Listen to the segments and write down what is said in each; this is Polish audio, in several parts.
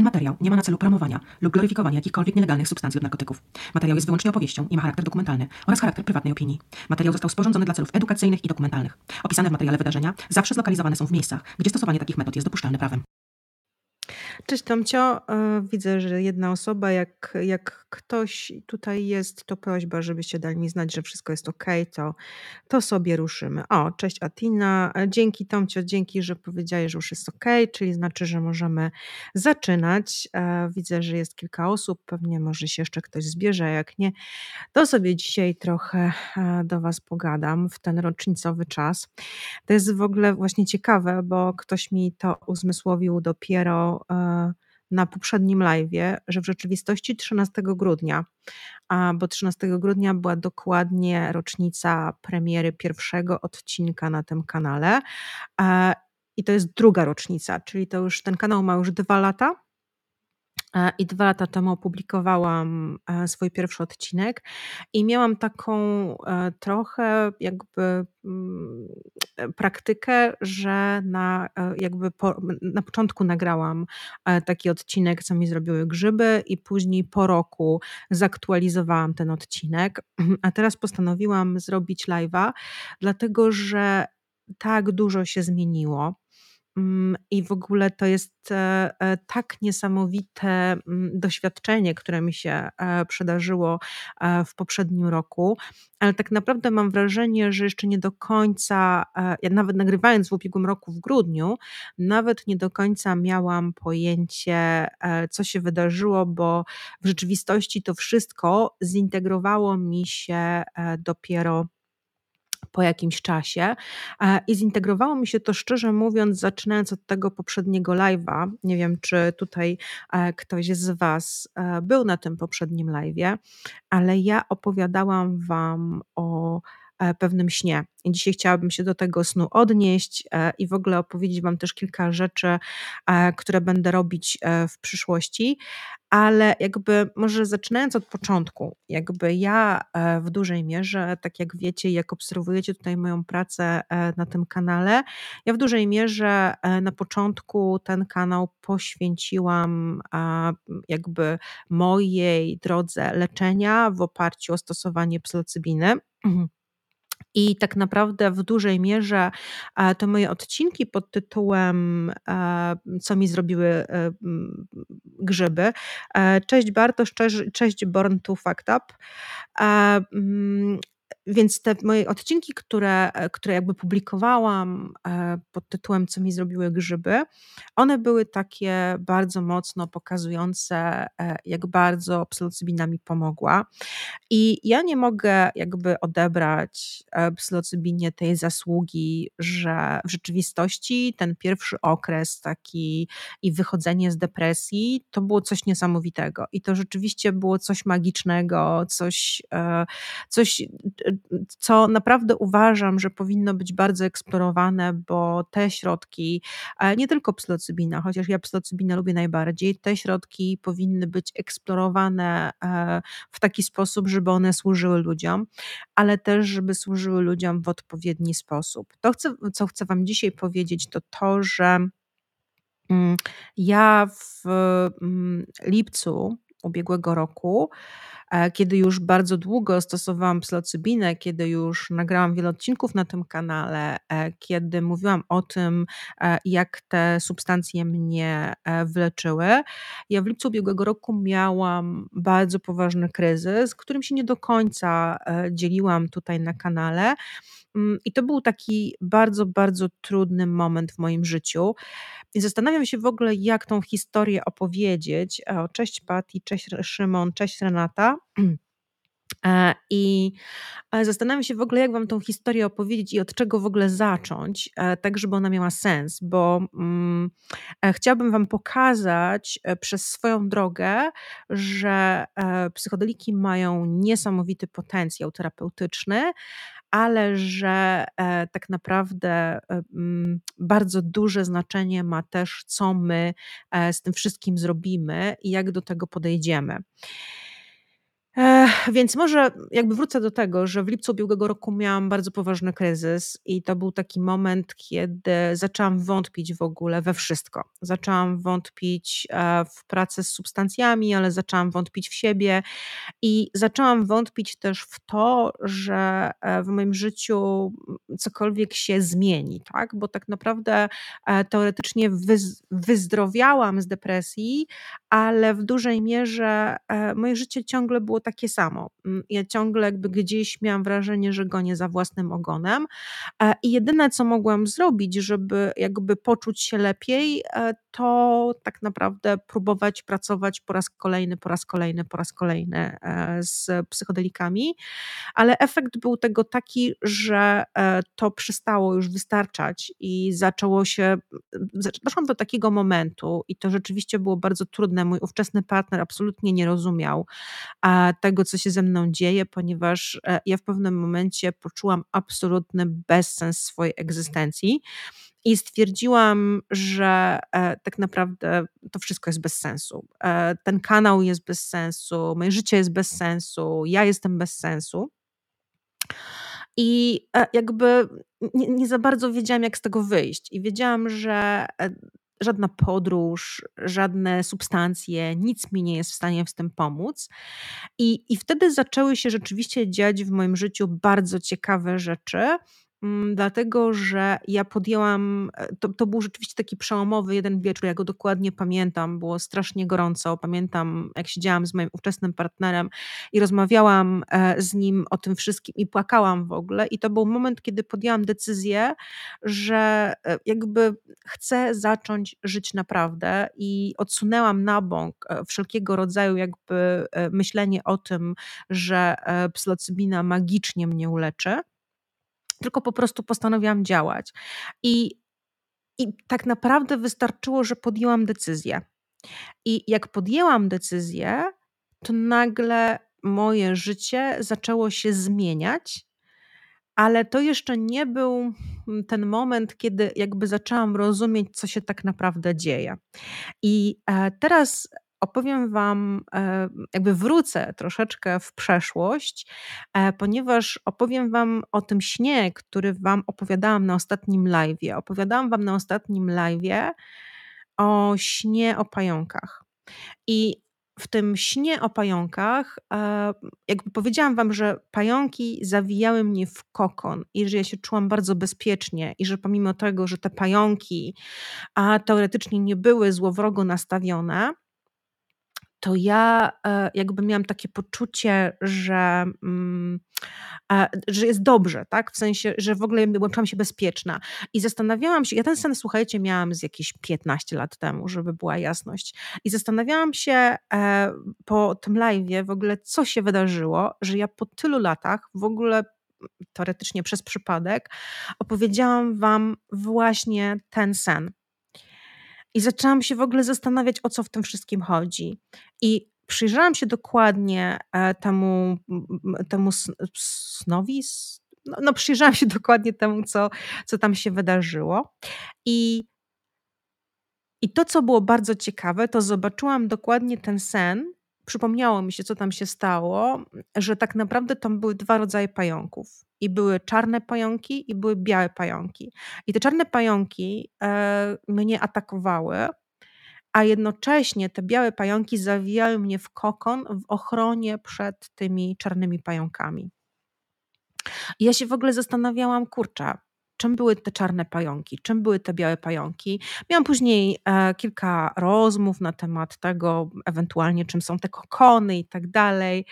Ten materiał nie ma na celu promowania lub gloryfikowania jakichkolwiek nielegalnych substancji od narkotyków. Materiał jest wyłącznie opowieścią i ma charakter dokumentalny oraz charakter prywatnej opinii. Materiał został sporządzony dla celów edukacyjnych i dokumentalnych. Opisane w materiale wydarzenia zawsze zlokalizowane są w miejscach, gdzie stosowanie takich metod jest dopuszczalne prawem. Cześć Tomcio, e, widzę, że jedna osoba, jak, jak ktoś tutaj jest, to prośba, żebyście dali mi znać, że wszystko jest ok, to, to sobie ruszymy. O, cześć Atina, e, dzięki Tomcio, dzięki, że powiedziałeś, że już jest ok, czyli znaczy, że możemy zaczynać. E, widzę, że jest kilka osób, pewnie może się jeszcze ktoś zbierze, jak nie, to sobie dzisiaj trochę do Was pogadam w ten rocznicowy czas. To jest w ogóle właśnie ciekawe, bo ktoś mi to uzmysłowił dopiero na poprzednim live'ie, że w rzeczywistości 13 grudnia, bo 13 grudnia była dokładnie rocznica premiery pierwszego odcinka na tym kanale. E, I to jest druga rocznica, czyli to już ten kanał ma już dwa lata. E, I dwa lata temu opublikowałam e, swój pierwszy odcinek i miałam taką e, trochę jakby mm, praktykę, że na, jakby po, na początku nagrałam taki odcinek, co mi zrobiły grzyby, i później po roku zaktualizowałam ten odcinek. A teraz postanowiłam zrobić live'a, dlatego że tak dużo się zmieniło. Mm, I w ogóle to jest e, e, tak niesamowite mm, doświadczenie, które mi się e, przydarzyło w poprzednim roku, ale tak naprawdę mam wrażenie, że jeszcze nie do końca, nawet nagrywając w ubiegłym roku w grudniu, nawet nie do końca miałam pojęcie, co się wydarzyło, bo w rzeczywistości to wszystko zintegrowało mi się dopiero po jakimś czasie i zintegrowało mi się to szczerze mówiąc, zaczynając od tego poprzedniego live'a. Nie wiem, czy tutaj e, ktoś z Was e, był na tym poprzednim live'ie, ale ja opowiadałam Wam o pewnym śnie. I dzisiaj chciałabym się do tego snu odnieść i w ogóle opowiedzieć Wam też kilka rzeczy, które będę robić w przyszłości, ale jakby może zaczynając od początku, jakby ja e, w dużej mierze, tak jak wiecie, jak obserwujecie tutaj moją pracę e, na tym kanale, ja w dużej mierze e, na początku ten kanał poświęciłam jakby mojej drodze leczenia w oparciu o stosowanie psylocybiny. I tak naprawdę w dużej mierze e, te moje odcinki pod tytułem e, Co mi zrobiły e, grzyby. Cześć Bartosz, cześć, cześć Born to Fact Up. Więc te moje odcinki, które, e, które jakby publikowałam e, pod tytułem Co mi zrobiły grzyby, one były takie bardzo mocno pokazujące, e, jak bardzo psylocybina mi pomogła. I ja nie mogę jakby odebrać psylocybinie tej zasługi, że w rzeczywistości ten pierwszy okres taki i wychodzenie z depresji to było coś niesamowitego. I to rzeczywiście było coś magicznego, coś, coś co naprawdę uważam, że powinno być bardzo eksplorowane, bo te środki, nie tylko psylocybina, chociaż ja psylocybinę lubię najbardziej, te środki powinny być eksplorowane e, w taki sposób, żeby one służyły ludziom, ale też, żeby służyły ludziom w odpowiedni sposób. To, chcę, co chcę Wam dzisiaj powiedzieć, to to, że mm, ja w mm, lipcu ubiegłego roku E, kiedy już bardzo długo stosowałam psylocybinę, kiedy już nagrałam wiele odcinków na tym kanale, e, kiedy mówiłam o tym, e, jak te substancje mnie wyleczyły, ja w lipcu ubiegłego roku miałam bardzo poważny kryzys, którym się nie do końca dzieliłam tutaj na kanale. Mm, I to był taki bardzo, bardzo trudny moment w moim życiu. I zastanawiam się w ogóle, jak tą historię opowiedzieć. Cześć Pati, cześć Szymon, cześć Renata. E, I e, zastanawiam się w ogóle, jak Wam tą historię opowiedzieć i od czego w ogóle zacząć, e, tak żeby ona miała sens, bo mm, chciałabym Wam pokazać przez swoją drogę, że psychodeliki mają niesamowity potencjał terapeutyczny, ale że tak naprawdę mm, bardzo duże znaczenie ma też, co my z tym wszystkim zrobimy i jak do tego podejdziemy. Uh, więc może jakby wrócę do tego, że w lipcu ubiegłego roku miałam bardzo poważny kryzys i to był taki moment, kiedy zaczęłam wątpić w ogóle we wszystko. Zaczęłam wątpić e, w pracę z substancjami, ale zaczęłam wątpić w siebie i zaczęłam wątpić też w to, że e, w moim życiu cokolwiek się zmieni, tak? Bo tak naprawdę e, teoretycznie wyzdrowiałam z depresji, ale w dużej mierze moje życie ciągle było takie samo. Mm, ja ciągle jakby gdzieś miałam wrażenie, że gonię za własnym ogonem e, i jedyne co mogłam zrobić, żeby jakby poczuć się lepiej, e, to tak naprawdę próbować pracować po raz kolejny, po raz kolejny, po raz kolejny e, z psychodelikami, ale efekt był tego taki, że to przestało już wystarczać i zaczęło się, doszłam do takiego momentu i to rzeczywiście było bardzo trudne. Mój ówczesny partner absolutnie nie rozumiał tego, co się ze mną dzieje, ponieważ e, ja w pewnym momencie poczułam absolutny bezsens swojej egzystencji i stwierdziłam, że e, tak naprawdę to wszystko jest bez sensu. E, ten kanał jest bez sensu, moje życie jest bez sensu, ja jestem bez sensu. I jakby nie, nie, za bardzo wiedziałam, jak z tego wyjść. I wiedziałam, że żadna podróż, żadne substancje, nic mi nie jest w stanie w tym pomóc. I, I wtedy zaczęły się rzeczywiście dziać w moim życiu bardzo ciekawe rzeczy. Mm, dlatego że ja podjęłam, e, to, to był rzeczywiście taki przełomowy jeden wieczór, ja go dokładnie pamiętam, było strasznie gorąco. Pamiętam, jak siedziałam z moim ówczesnym partnerem i rozmawiałam e, z nim o tym wszystkim i płakałam w ogóle. I to był moment, kiedy podjęłam decyzję, że e, jakby chcę zacząć żyć naprawdę i odsunęłam na bok wszelkiego rodzaju jakby myślenie o tym, że psylocybina magicznie mnie uleczy tylko po prostu postanowiłam działać. I, I tak naprawdę wystarczyło, że podjęłam decyzję. I jak podjęłam decyzję, to nagle moje życie zaczęło się zmieniać, ale to jeszcze nie był ten moment, kiedy jakby zaczęłam rozumieć, co się tak naprawdę dzieje. I e, teraz opowiem Wam, e, jakby wrócę troszeczkę w przeszłość, e, ponieważ opowiem Wam o tym śnie, który Wam opowiadałam na ostatnim live. Opowiadałam Wam na ostatnim live o śnie o pająkach. I w tym śnie o pająkach, e, jakby powiedziałam Wam, że pająki zawijały mnie w kokon i że ja się czułam bardzo bezpiecznie i że pomimo tego, że te pająki a teoretycznie nie były złowrogo nastawione, to ja e, jakby miałam takie poczucie, że, mm, że jest dobrze, tak? W sensie, że w ogóle czułam się bezpieczna. I zastanawiałam się, ja ten sen, słuchajcie, miałam z jakieś 15 lat temu, żeby była jasność. I zastanawiałam się e, po tym live'ie w ogóle, co się wydarzyło, że ja po tylu latach w ogóle teoretycznie przez przypadek opowiedziałam wam właśnie ten sen. I zaczęłam się w ogóle zastanawiać, o co w tym wszystkim chodzi. I przyjrzałam się dokładnie e, temu, temu snowi, no, no przyjrzałam się dokładnie temu, co, co tam się wydarzyło. I, I to, co było bardzo ciekawe, to zobaczyłam dokładnie ten sen. Przypomniało mi się, co tam się stało, że tak naprawdę tam były dwa rodzaje pająków i były czarne pająki i były białe pająki. I te czarne pająki e, mnie atakowały, a jednocześnie te białe pająki zawijały mnie w kokon w ochronie przed tymi czarnymi pająkami. I ja się w ogóle zastanawiałam, kurczę, czym były te czarne pająki, czym były te białe pająki. Miałam później e, kilka rozmów na temat tego, ewentualnie czym są te kokony i tak dalej,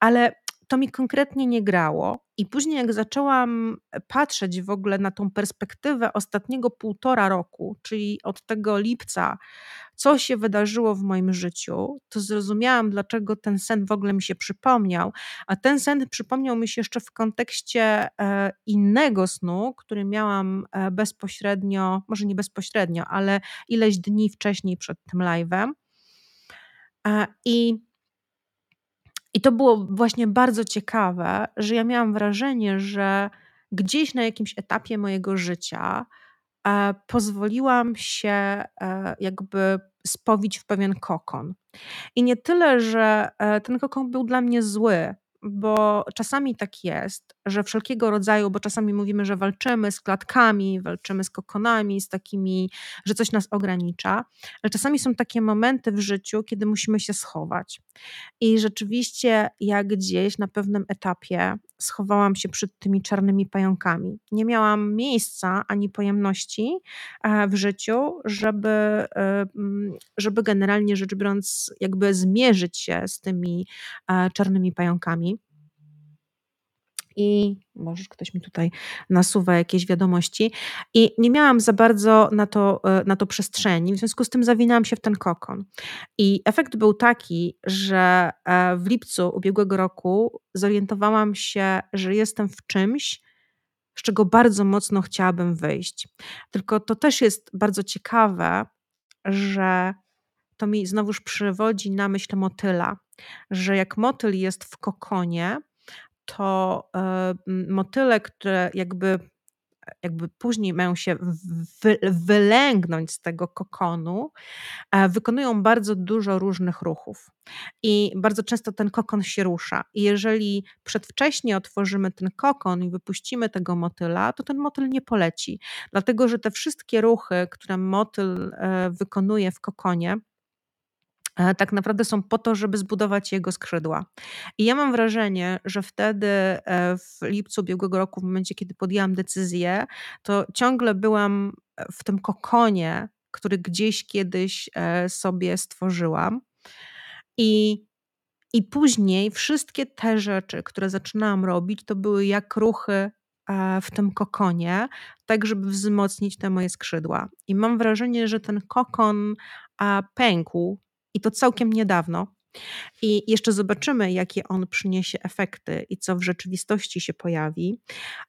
ale to mi konkretnie nie grało. I później, jak zaczęłam patrzeć w ogóle na tą perspektywę ostatniego półtora roku, czyli od tego lipca, co się wydarzyło w moim życiu, to zrozumiałam, dlaczego ten sen w ogóle mi się przypomniał. A ten sen przypomniał mi się jeszcze w kontekście e, innego snu, który miałam e, bezpośrednio, może nie bezpośrednio, ale ileś dni wcześniej przed tym live'em. E, I i to było właśnie bardzo ciekawe, że ja miałam wrażenie, że gdzieś na jakimś etapie mojego życia pozwoliłam się e, jakby spowić w pewien kokon. I nie tyle, że e, ten kokon był dla mnie zły, bo czasami tak jest, że wszelkiego rodzaju, bo czasami mówimy, że walczymy z klatkami, walczymy z kokonami, z takimi, że coś nas ogranicza, ale czasami są takie momenty w życiu, kiedy musimy się schować. I rzeczywiście ja gdzieś na pewnym etapie schowałam się przed tymi czarnymi pająkami. Nie miałam miejsca ani pojemności e, w życiu, żeby, e, żeby generalnie rzecz biorąc, jakby zmierzyć się z tymi e, czarnymi pająkami i może ktoś mi tutaj nasuwa jakieś wiadomości i nie miałam za bardzo na to, e, na to przestrzeni, w związku z tym zawinęłam się w ten kokon. I efekt był taki, że e, w lipcu ubiegłego roku zorientowałam się, że jestem w czymś, z czego bardzo mocno chciałabym wyjść. Tylko to też jest bardzo ciekawe, że to mi znowuż przywodzi na myśl motyla, że jak motyl jest w kokonie, to e, motyle, które jakby jakby później mają się wy, wylęgnąć z tego kokonu, e, wykonują bardzo dużo różnych ruchów. I bardzo często ten kokon się rusza. I jeżeli przedwcześnie otworzymy ten kokon i wypuścimy tego motyla, to ten motyl nie poleci. Dlatego, że te wszystkie ruchy, które motyl e, wykonuje w kokonie, tak naprawdę są po to, żeby zbudować jego skrzydła. I ja mam wrażenie, że wtedy e, w lipcu ubiegłego roku, w momencie, kiedy podjęłam decyzję, to ciągle byłam w tym kokonie, który gdzieś kiedyś e, sobie stworzyłam. I, i później wszystkie te rzeczy, które zaczynałam robić, to były jak ruchy w tym kokonie, tak żeby wzmocnić te moje skrzydła. I mam wrażenie, że ten kokon pękł i to całkiem niedawno. I jeszcze zobaczymy, jakie on przyniesie efekty i co w rzeczywistości się pojawi,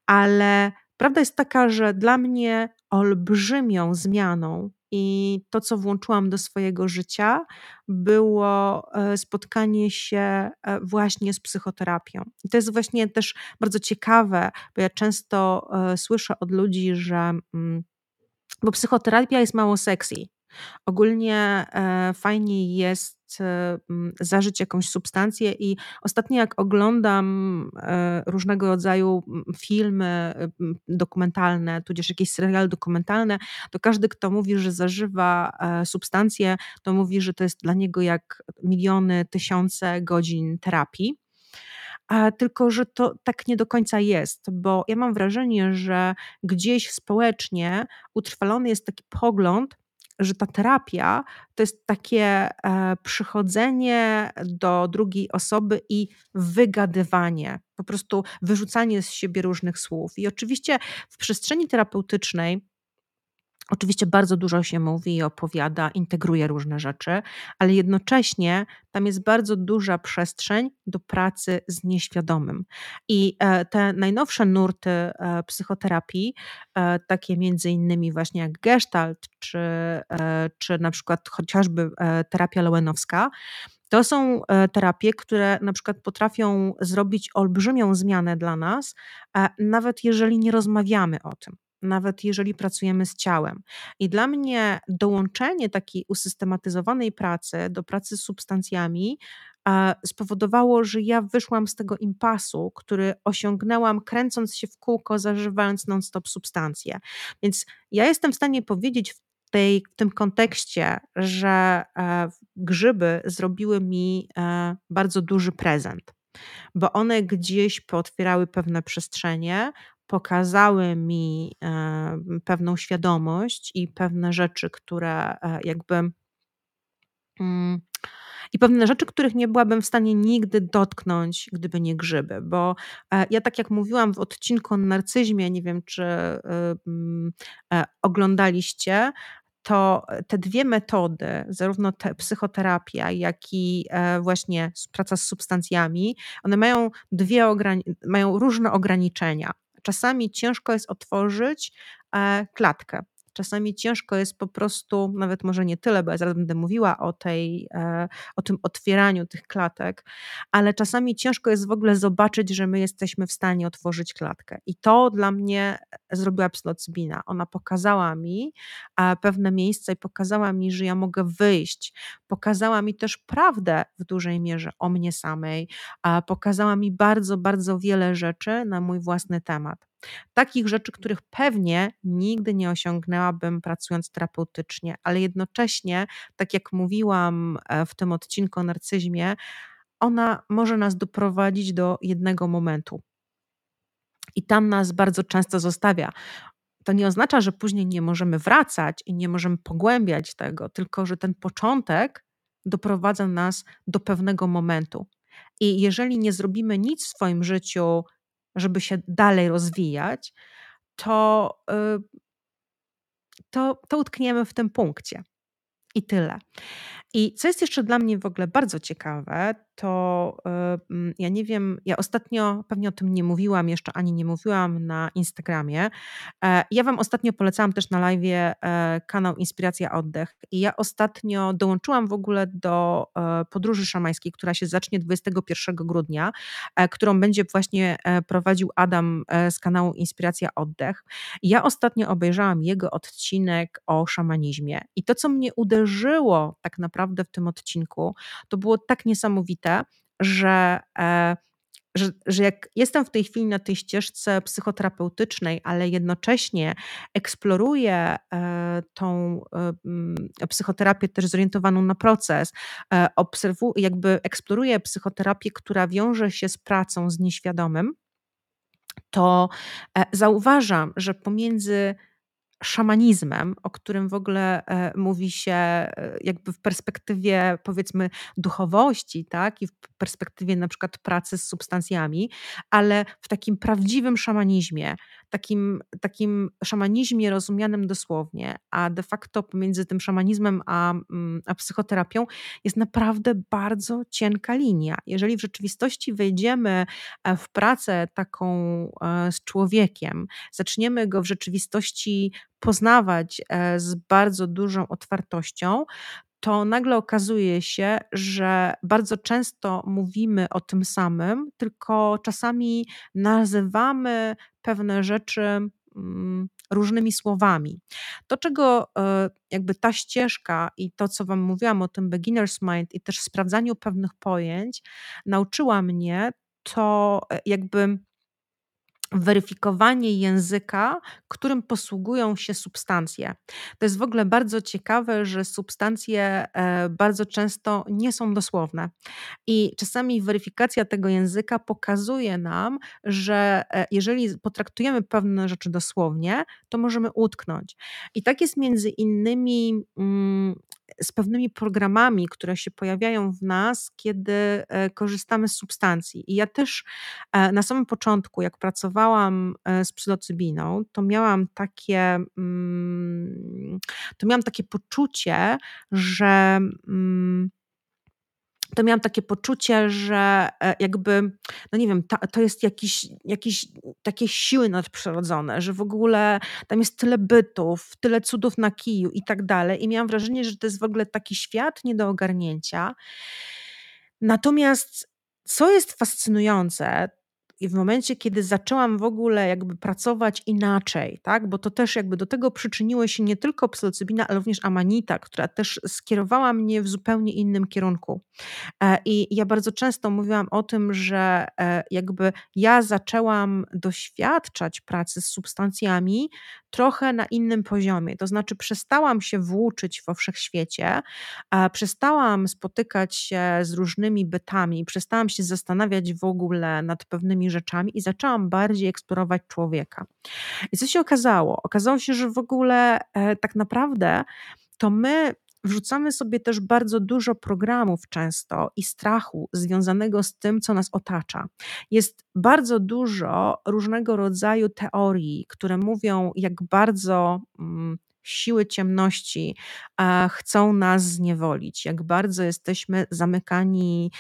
ale prawda jest taka, że dla mnie olbrzymią zmianą i to, co włączyłam do swojego życia, było e, spotkanie się e, właśnie z psychoterapią. I to jest właśnie też bardzo ciekawe, bo ja często e, słyszę od ludzi, że. Mm, bo psychoterapia jest mało sexy. Ogólnie e, fajniej jest e, zażyć jakąś substancję i ostatnio jak oglądam e, różnego rodzaju filmy dokumentalne, tudzież jakieś seriale dokumentalne, to każdy, kto mówi, że zażywa substancję, to mówi, że to jest dla niego jak miliony, tysiące godzin terapii. A tylko, że to tak nie do końca jest, bo ja mam wrażenie, że gdzieś społecznie utrwalony jest taki pogląd, że ta terapia to jest takie e, przychodzenie do drugiej osoby i wygadywanie, po prostu wyrzucanie z siebie różnych słów. I oczywiście w przestrzeni terapeutycznej Oczywiście bardzo dużo się mówi, opowiada, integruje różne rzeczy, ale jednocześnie tam jest bardzo duża przestrzeń do pracy z nieświadomym. I e, te najnowsze nurty e, psychoterapii, e, takie między innymi właśnie jak gestalt, czy, czy na przykład chociażby terapia lowenowska, to są terapie, które na przykład potrafią zrobić olbrzymią zmianę dla nas, nawet jeżeli nie rozmawiamy o tym nawet jeżeli pracujemy z ciałem. I dla mnie dołączenie takiej usystematyzowanej pracy do pracy z substancjami spowodowało, że ja wyszłam z tego impasu, który osiągnęłam kręcąc się w kółko, zażywając non-stop substancje. Więc ja jestem w stanie powiedzieć w, tej, w tym kontekście, że e, grzyby zrobiły mi e, bardzo duży prezent bo one gdzieś pootwierały pewne przestrzenie, pokazały mi e, pewną świadomość i pewne rzeczy, które e, jakby. Mm, I pewne rzeczy, których nie byłabym w stanie nigdy dotknąć, gdyby nie grzyby. Bo e, ja, tak jak mówiłam w odcinku o narcyzmie, nie wiem, czy mm, oglądaliście, to te dwie metody, zarówno psychoterapia, jak i właśnie praca z substancjami, one mają, dwie mają różne ograniczenia czasami ciężko jest otworzyć e, klatkę. Czasami ciężko jest po prostu, nawet może nie tyle, bo ja zaraz będę mówiła o, tej, e, o tym otwieraniu tych klatek, ale czasami ciężko jest w ogóle zobaczyć, że my jesteśmy w stanie otworzyć klatkę. I to dla mnie zrobiła psylocybina. Ona pokazała mi pewne miejsca i pokazała mi, że ja mogę wyjść. Pokazała mi też prawdę w dużej mierze o mnie samej. Pokazała mi bardzo, bardzo wiele rzeczy na mój własny temat. Takich rzeczy, których pewnie nigdy nie osiągnęłabym pracując terapeutycznie, ale jednocześnie, tak jak mówiłam e, w tym odcinku o narcyzmie, ona może nas doprowadzić do jednego momentu. I tam nas bardzo często zostawia. To nie oznacza, że później nie możemy wracać i nie możemy pogłębiać tego, tylko że ten początek doprowadza nas do pewnego momentu. I jeżeli nie zrobimy nic w swoim życiu żeby się dalej rozwijać, to, y, to, to utkniemy w tym punkcie. I tyle. I co jest jeszcze dla mnie w ogóle bardzo ciekawe, to yy, ja nie wiem, ja ostatnio pewnie o tym nie mówiłam jeszcze, ani nie mówiłam na Instagramie. E, ja Wam ostatnio polecałam też na live e, kanał Inspiracja Oddech. I ja ostatnio dołączyłam w ogóle do e, podróży szamańskiej, która się zacznie 21 grudnia, którą będzie właśnie prowadził Adam z kanału Inspiracja Oddech. Ja ostatnio obejrzałam jego odcinek o szamanizmie. I to, co mnie uderzyło tak naprawdę w tym odcinku, to było tak niesamowite, że e, że, że jak jestem w tej chwili na tej ścieżce psychoterapeutycznej, ale jednocześnie eksploruję e, tą e, mm, psychoterapię też zorientowaną na proces, obserwuję, jakby eksploruję psychoterapię, która wiąże się z pracą z nieświadomym, to zauważam, że pomiędzy szamanizmem, o którym w ogóle e, mówi się e, jakby w perspektywie powiedzmy duchowości, tak, i w perspektywie na przykład pracy z substancjami, ale w takim prawdziwym szamanizmie, takim, takim szamanizmie rozumianym dosłownie, a de facto pomiędzy tym szamanizmem a, mm, a psychoterapią jest naprawdę bardzo cienka linia. Jeżeli w rzeczywistości wejdziemy e, w pracę taką z człowiekiem, zaczniemy go w rzeczywistości poznawać e, z bardzo dużą otwartością, to nagle okazuje się, że bardzo często mówimy o tym samym, tylko czasami nazywamy pewne rzeczy mm, różnymi słowami. To, czego e, jakby ta ścieżka i to, co Wam mówiłam o tym beginner's mind i też sprawdzaniu pewnych pojęć, nauczyła mnie, to e, jakby weryfikowanie języka, którym posługują się substancje. To jest w ogóle bardzo ciekawe, że substancje e, bardzo często nie są dosłowne. I czasami weryfikacja tego języka pokazuje nam, że e, jeżeli potraktujemy pewne rzeczy dosłownie, to możemy utknąć. I tak jest między innymi mm, z pewnymi programami, które się pojawiają w nas, kiedy e, korzystamy z substancji. I ja też na samym początku, jak pracowałam e, z psylocybiną, to miałam takie, mm, to miałam takie poczucie, że mm, to miałam takie poczucie, że e, jakby, no nie wiem, ta, to jest jakiś, jakiś, takie siły nadprzyrodzone, że w ogóle tam jest tyle bytów, tyle cudów na kiju i tak dalej. I miałam wrażenie, że to jest w ogóle taki świat nie do ogarnięcia. Natomiast co jest fascynujące, i w momencie, kiedy zaczęłam w ogóle jakby pracować inaczej, tak, bo to też jakby do tego przyczyniło się nie tylko psylocybina, ale również amanita, która też skierowała mnie w zupełnie innym kierunku. E, I ja bardzo często mówiłam o tym, że e, jakby ja zaczęłam doświadczać pracy z substancjami trochę na innym poziomie. To znaczy, przestałam się włóczyć w wszechświecie, przestałam spotykać się z różnymi bytami, przestałam się zastanawiać w ogóle nad pewnymi rzeczami i zaczęłam bardziej eksplorować człowieka. I co się okazało? Okazało się, że w ogóle e, tak naprawdę to my wrzucamy sobie też bardzo dużo programów często i strachu związanego z tym, co nas otacza. Jest bardzo dużo różnego rodzaju teorii, które mówią, jak bardzo. Mm, siły ciemności chcą nas zniewolić, jak bardzo jesteśmy zamykani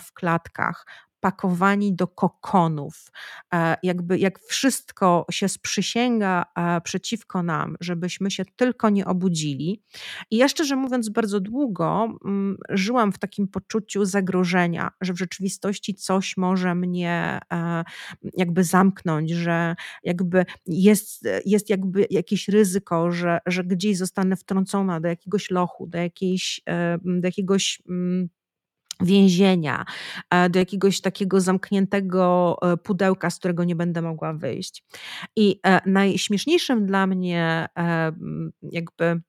w klatkach, pakowani do kokonów. E, jakby jak wszystko się sprzysięga e, przeciwko nam, żebyśmy się tylko nie obudzili. I ja szczerze mówiąc, bardzo długo mm, żyłam w takim poczuciu zagrożenia, że w rzeczywistości coś może mnie e, jakby zamknąć, że jakby jest, jest jakby jakieś ryzyko, że, że gdzieś zostanę wtrącona do jakiegoś lochu, do, jakiejś, do jakiegoś mm, więzienia, e, do jakiegoś takiego zamkniętego e, pudełka, z którego nie będę mogła wyjść. I e, najśmieszniejszym dla mnie, jakby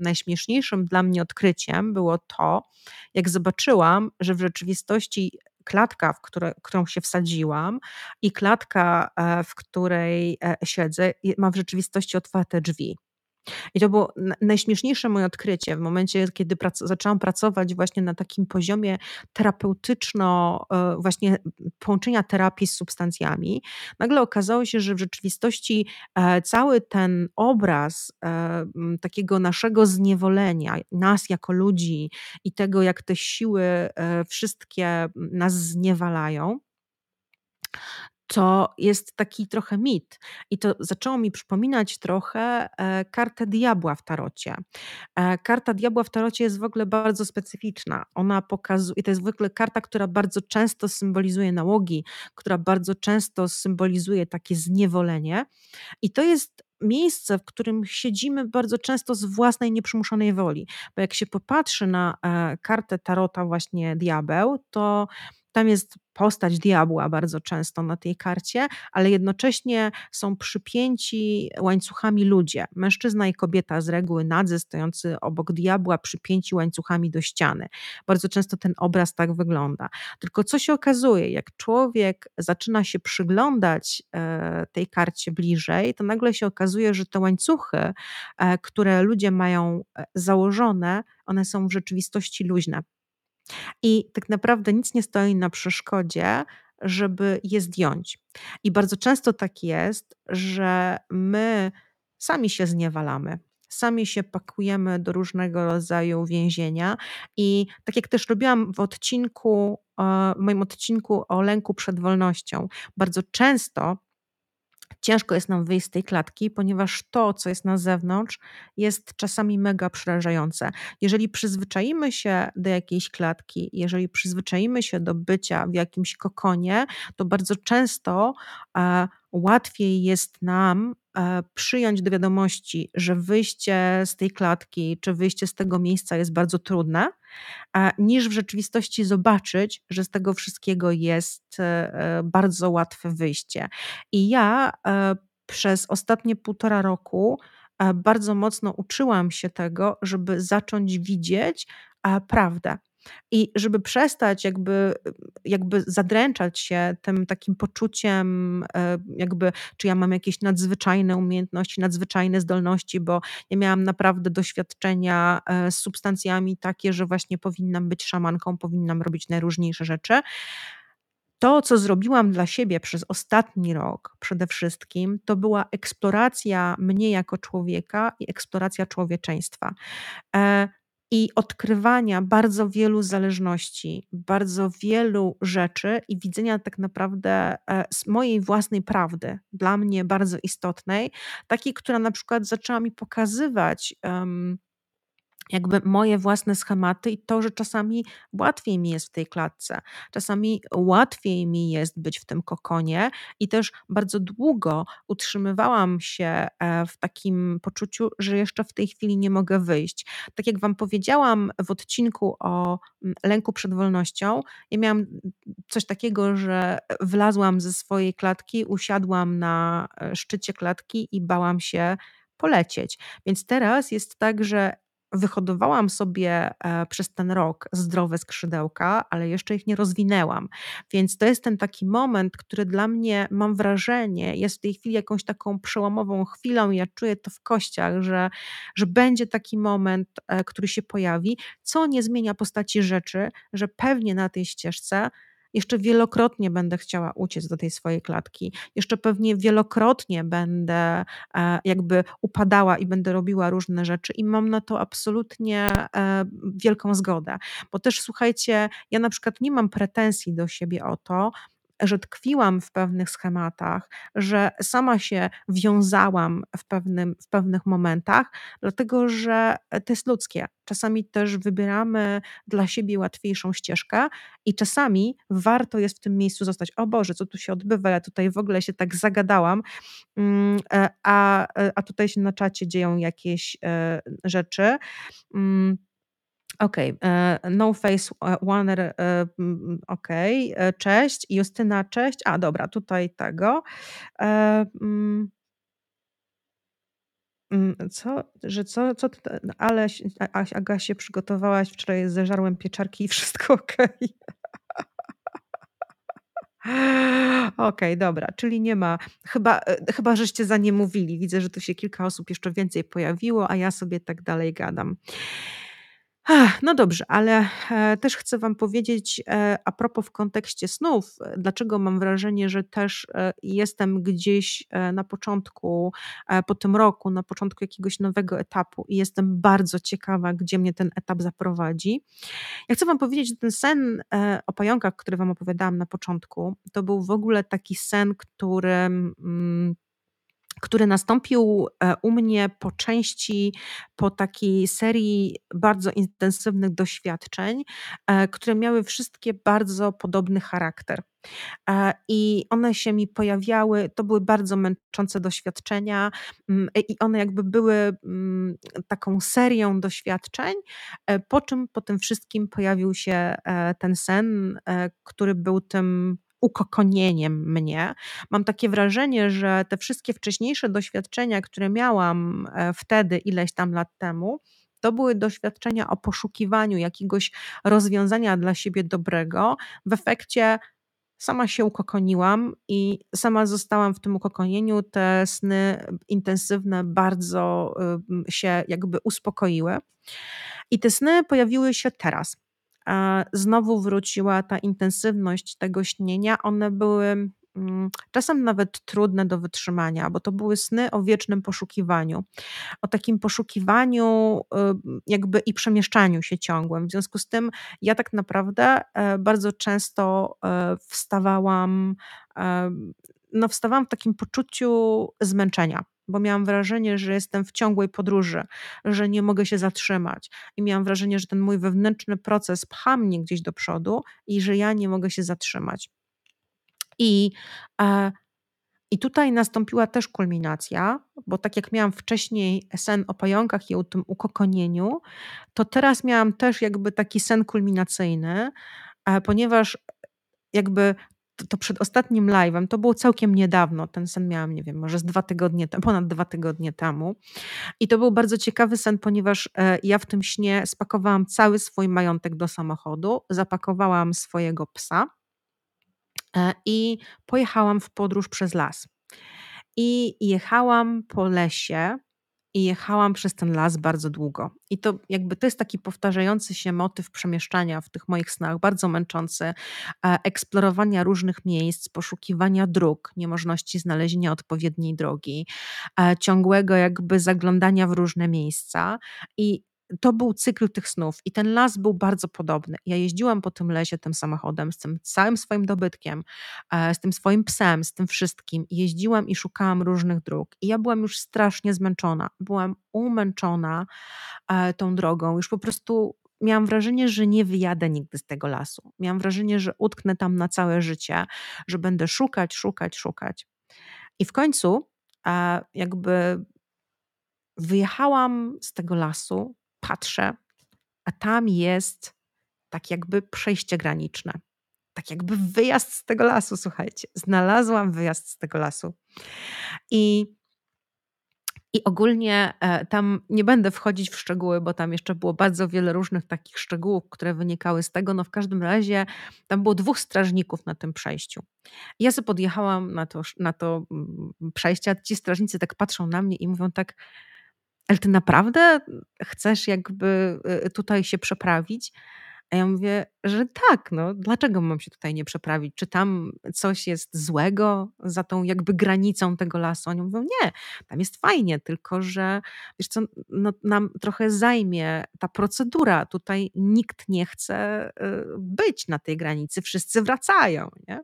najśmieszniejszym dla mnie odkryciem było to, jak zobaczyłam, że w rzeczywistości klatka, w które, którą się wsadziłam i klatka, w której siedzę, ma w rzeczywistości otwarte drzwi. I to było najśmieszniejsze moje odkrycie w momencie, kiedy prac zaczęłam pracować właśnie na takim poziomie terapeutyczno, e, właśnie połączenia terapii z substancjami. Nagle okazało się, że w rzeczywistości e, cały ten obraz e, takiego naszego zniewolenia, nas jako ludzi i tego, jak te siły wszystkie nas zniewalają, to jest taki trochę mit. I to zaczęło mi przypominać trochę e, kartę diabła w tarocie. E, karta diabła w tarocie jest w ogóle bardzo specyficzna. Ona pokazuje, to jest w ogóle karta, która bardzo często symbolizuje nałogi, która bardzo często symbolizuje takie zniewolenie. I to jest miejsce, w którym siedzimy bardzo często z własnej nieprzymuszonej woli. Bo jak się popatrzy na e, kartę tarota, właśnie diabeł, to tam jest postać diabła bardzo często na tej karcie, ale jednocześnie są przypięci łańcuchami ludzie. Mężczyzna i kobieta z reguły nadzy stojący obok diabła przypięci łańcuchami do ściany. Bardzo często ten obraz tak wygląda. Tylko co się okazuje, jak człowiek zaczyna się przyglądać e, tej karcie bliżej, to nagle się okazuje, że te łańcuchy, e, które ludzie mają e, założone, one są w rzeczywistości luźne. I tak naprawdę nic nie stoi na przeszkodzie, żeby je zdjąć. I bardzo często tak jest, że my sami się zniewalamy. Sami się pakujemy do różnego rodzaju więzienia, i tak jak też robiłam w odcinku, w moim odcinku o lęku przed wolnością, bardzo często ciężko jest nam wyjść z tej klatki, ponieważ to, co jest na zewnątrz, jest czasami mega przerażające. Jeżeli przyzwyczaimy się do jakiejś klatki, jeżeli przyzwyczaimy się do bycia w jakimś kokonie, to bardzo często e, łatwiej jest nam przyjąć do wiadomości, że wyjście z tej klatki czy wyjście z tego miejsca jest bardzo trudne, niż w rzeczywistości zobaczyć, że z tego wszystkiego jest e, bardzo łatwe wyjście. I ja e, przez ostatnie półtora roku bardzo mocno uczyłam się tego, żeby zacząć widzieć prawdę. I żeby przestać jakby, jakby zadręczać się tym takim poczuciem, e, jakby, czy ja mam jakieś nadzwyczajne umiejętności, nadzwyczajne zdolności, bo ja miałam naprawdę doświadczenia e, z substancjami takie, że właśnie powinnam być szamanką, powinnam robić najróżniejsze rzeczy. To, co zrobiłam dla siebie przez ostatni rok przede wszystkim, to była eksploracja mnie jako człowieka i eksploracja człowieczeństwa. E, i odkrywania bardzo wielu zależności, bardzo wielu rzeczy i widzenia tak naprawdę e, z mojej własnej prawdy, dla mnie bardzo istotnej, takiej, która na przykład zaczęła mi pokazywać. Um, jakby moje własne schematy i to, że czasami łatwiej mi jest w tej klatce, czasami łatwiej mi jest być w tym kokonie i też bardzo długo utrzymywałam się e, w takim poczuciu, że jeszcze w tej chwili nie mogę wyjść. Tak jak Wam powiedziałam w odcinku o mm, lęku przed wolnością, ja miałam coś takiego, że wlazłam ze swojej klatki, usiadłam na e, szczycie klatki i bałam się polecieć. Więc teraz jest tak, że wyhodowałam sobie e, przez ten rok zdrowe skrzydełka, ale jeszcze ich nie rozwinęłam. Więc to jest ten taki moment, który dla mnie, mam wrażenie, jest w tej chwili jakąś taką przełomową chwilą. Ja czuję to w kościach, że, że będzie taki moment, e, który się pojawi, co nie zmienia postaci rzeczy, że pewnie na tej ścieżce jeszcze wielokrotnie będę chciała uciec do tej swojej klatki, jeszcze pewnie wielokrotnie będę e, jakby upadała i będę robiła różne rzeczy i mam na to absolutnie e, wielką zgodę. Bo też słuchajcie, ja na przykład nie mam pretensji do siebie o to, że tkwiłam w pewnych schematach, że sama się wiązałam w, pewnym, w pewnych momentach, dlatego że to jest ludzkie. Czasami też wybieramy dla siebie łatwiejszą ścieżkę i czasami warto jest w tym miejscu zostać. O Boże, co tu się odbywa? Ja tutaj w ogóle się tak zagadałam, mm, e, a, e, a tutaj się na czacie dzieją jakieś e, rzeczy. Okej, e, no face Warner, e, okej, e, cześć. Justyna, cześć. A dobra, tutaj tego. Mm. Mm, co? Że co co ale Aga się przygotowałaś, wczoraj zeżarłem pieczarki i wszystko okej. Okej, dobra, czyli nie ma chyba chyba żeście za nie mówili. Widzę, że tu się kilka osób jeszcze więcej pojawiło, a ja sobie tak dalej gadam. No dobrze, ale e, też chcę Wam powiedzieć e, a propos w kontekście snów, e, dlaczego mam wrażenie, że też jestem gdzieś na początku, po tym roku, na początku jakiegoś nowego etapu i jestem bardzo ciekawa, gdzie mnie ten etap zaprowadzi. Ja chcę Wam powiedzieć, że ten sen o pająkach, który Wam opowiadałam na początku, to był w ogóle taki sen, który. Mm, który nastąpił e, u mnie po części po takiej serii bardzo intensywnych doświadczeń, e, które miały wszystkie bardzo podobny charakter. E, I one się mi pojawiały, to były bardzo męczące doświadczenia, mm, i one jakby były mm, taką serią doświadczeń, po czym po tym wszystkim pojawił się ten sen, który był tym ukokonieniem mnie. Mam takie wrażenie, że te wszystkie wcześniejsze doświadczenia, które miałam e, wtedy, ileś tam lat temu, to były doświadczenia o poszukiwaniu jakiegoś rozwiązania dla siebie dobrego. W efekcie sama się ukokoniłam i sama zostałam w tym ukokonieniu. Te sny intensywne bardzo się jakby uspokoiły. I te sny pojawiły się teraz znowu wróciła ta intensywność tego śnienia. One były mm, czasem nawet trudne do wytrzymania, bo to były sny o wiecznym poszukiwaniu, o takim poszukiwaniu jakby i przemieszczaniu się ciągłym. W związku z tym ja tak naprawdę e, bardzo często e, wstawałam, e, no wstawałam w takim poczuciu zmęczenia bo miałam wrażenie, że jestem w ciągłej podróży, że nie mogę się zatrzymać. I miałam wrażenie, że ten mój wewnętrzny proces pcha mnie gdzieś do przodu i że ja nie mogę się zatrzymać. I, e, i tutaj nastąpiła też kulminacja, bo tak jak miałam wcześniej sen o pająkach i o tym ukokonieniu, to teraz miałam też jakby taki sen kulminacyjny, e, ponieważ jakby to, przed ostatnim live'em, to było całkiem niedawno, ten sen miałam, nie wiem, może z dwa tygodnie, ponad dwa tygodnie temu. I to był bardzo ciekawy sen, ponieważ e, ja w tym śnie spakowałam cały swój majątek do samochodu, zapakowałam swojego psa e, i pojechałam w podróż przez las. I jechałam po lesie, i jechałam przez ten las bardzo długo. I to jakby to jest taki powtarzający się motyw przemieszczania w tych moich snach, bardzo męczący, e, eksplorowania różnych miejsc, poszukiwania dróg, niemożności znalezienia odpowiedniej drogi, e, ciągłego jakby zaglądania w różne miejsca. I to był cykl tych snów i ten las był bardzo podobny. Ja jeździłam po tym lesie tym samochodem z tym całym swoim dobytkiem, e, z tym swoim psem, z tym wszystkim. Jeździłam i szukałam różnych dróg i ja byłam już strasznie zmęczona. Byłam umęczona e, tą drogą. Już po prostu miałam wrażenie, że nie wyjadę nigdy z tego lasu. Miałam wrażenie, że utknę tam na całe życie, że będę szukać, szukać, szukać. I w końcu e, jakby wyjechałam z tego lasu, patrzę, a tam jest tak jakby przejście graniczne. Tak jakby wyjazd z tego lasu, słuchajcie. Znalazłam wyjazd z tego lasu. I, i ogólnie e, tam nie będę wchodzić w szczegóły, bo tam jeszcze było bardzo wiele różnych takich szczegółów, które wynikały z tego. No w każdym razie tam było dwóch strażników na tym przejściu. ja sobie podjechałam na to, na to mm, przejście, a ci strażnicy tak patrzą na mnie i mówią tak, ale ty naprawdę chcesz jakby y, tutaj się przeprawić? A ja mówię, że tak, no dlaczego mam się tutaj nie przeprawić? Czy tam coś jest złego za tą jakby granicą tego lasu? Oni mówią, nie, tam jest fajnie, tylko że wiesz co, no, nam trochę zajmie ta procedura. Tutaj nikt nie chce y, być na tej granicy, wszyscy wracają, nie?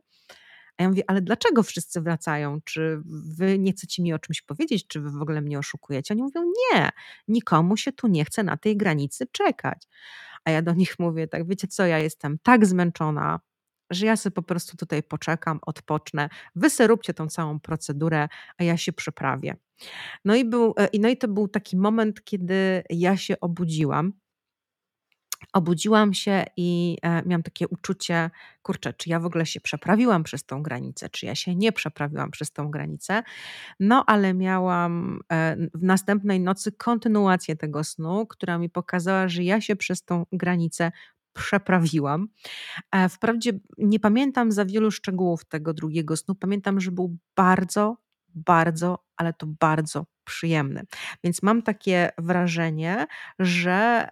A ja mówię, ale dlaczego wszyscy wracają? Czy wy nie chcecie mi o czymś powiedzieć? Czy wy w ogóle mnie oszukujecie? Oni mówią, nie, nikomu się tu nie chce na tej granicy czekać. A ja do nich mówię, tak, wiecie co, ja jestem tak zmęczona, że ja sobie po prostu tutaj poczekam, odpocznę. Wy tą całą procedurę, a ja się przeprawię. No i, był, e, no i to był taki moment, kiedy ja się obudziłam obudziłam się i e, miałam takie uczucie, kurczę, czy ja w ogóle się przeprawiłam przez tą granicę, czy ja się nie przeprawiłam przez tą granicę. No ale miałam e, w następnej nocy kontynuację tego snu, która mi pokazała, że ja się przez tą granicę przeprawiłam. E, wprawdzie nie pamiętam za wielu szczegółów tego drugiego snu. Pamiętam, że był bardzo, bardzo, ale to bardzo przyjemny. Więc mam takie wrażenie, że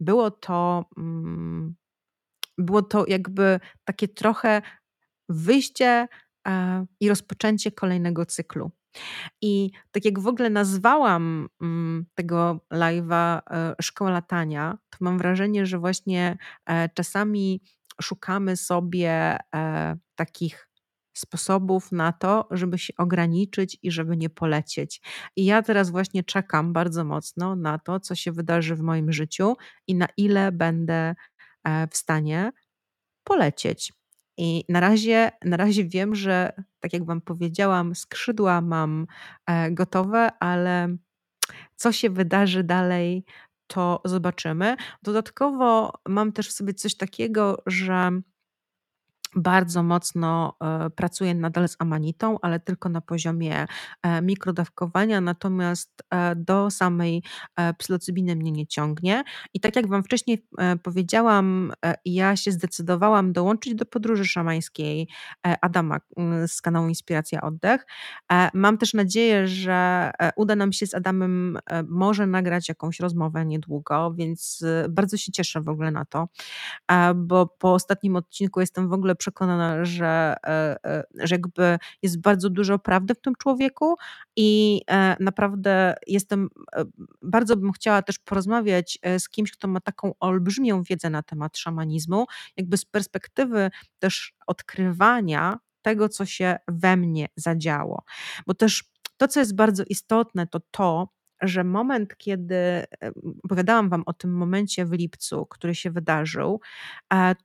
było to, mm, było to jakby takie trochę wyjście e, i rozpoczęcie kolejnego cyklu. I tak jak w ogóle nazwałam mm, tego live'a e, Szkoła Latania, to mam wrażenie, że właśnie e, czasami szukamy sobie takich sposobów na to, żeby się ograniczyć i żeby nie polecieć. I ja teraz właśnie czekam bardzo mocno na to, co się wydarzy w moim życiu i na ile będę e, w stanie polecieć. I na razie, na razie wiem, że tak jak Wam powiedziałam, skrzydła mam e, gotowe, ale co się wydarzy dalej, to zobaczymy. Dodatkowo mam też w sobie coś takiego, że bardzo mocno e, pracuję nadal z amanitą, ale tylko na poziomie e, mikrodawkowania, natomiast e, do samej psylocybiny mnie nie ciągnie. I tak jak Wam wcześniej powiedziałam, ja się zdecydowałam dołączyć do podróży szamańskiej Adama z kanału Inspiracja Oddech. Mam też nadzieję, że uda nam się z Adamem może nagrać jakąś rozmowę niedługo, więc bardzo się cieszę w ogóle na to, bo po ostatnim odcinku jestem w ogóle przekonana, że, e, e, że jakby jest bardzo dużo prawdy w tym człowieku i e, naprawdę jestem, bardzo bym chciała też porozmawiać z kimś, kto ma taką olbrzymią wiedzę na temat szamanizmu, jakby z perspektywy też odkrywania tego, co się we mnie zadziało. Bo też to, co jest bardzo istotne, to to, że moment, kiedy opowiadałam Wam o tym momencie w lipcu, który się wydarzył,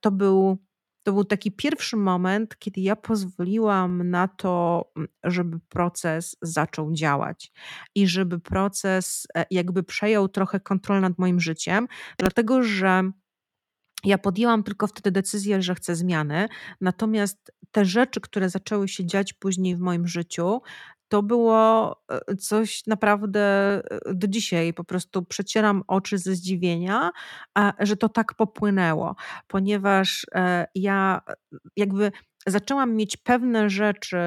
to był to był taki pierwszy moment, kiedy ja pozwoliłam na to, mm, żeby proces zaczął działać i żeby proces e, jakby przejął trochę kontrolę nad moim życiem, dlatego że ja podjęłam tylko wtedy decyzję, że chcę zmiany, natomiast te rzeczy, które zaczęły się dziać później w moim życiu, to było e, coś naprawdę e, do dzisiaj. Po prostu przecieram oczy ze zdziwienia, że to tak popłynęło, ponieważ e, ja jakby zaczęłam mieć pewne rzeczy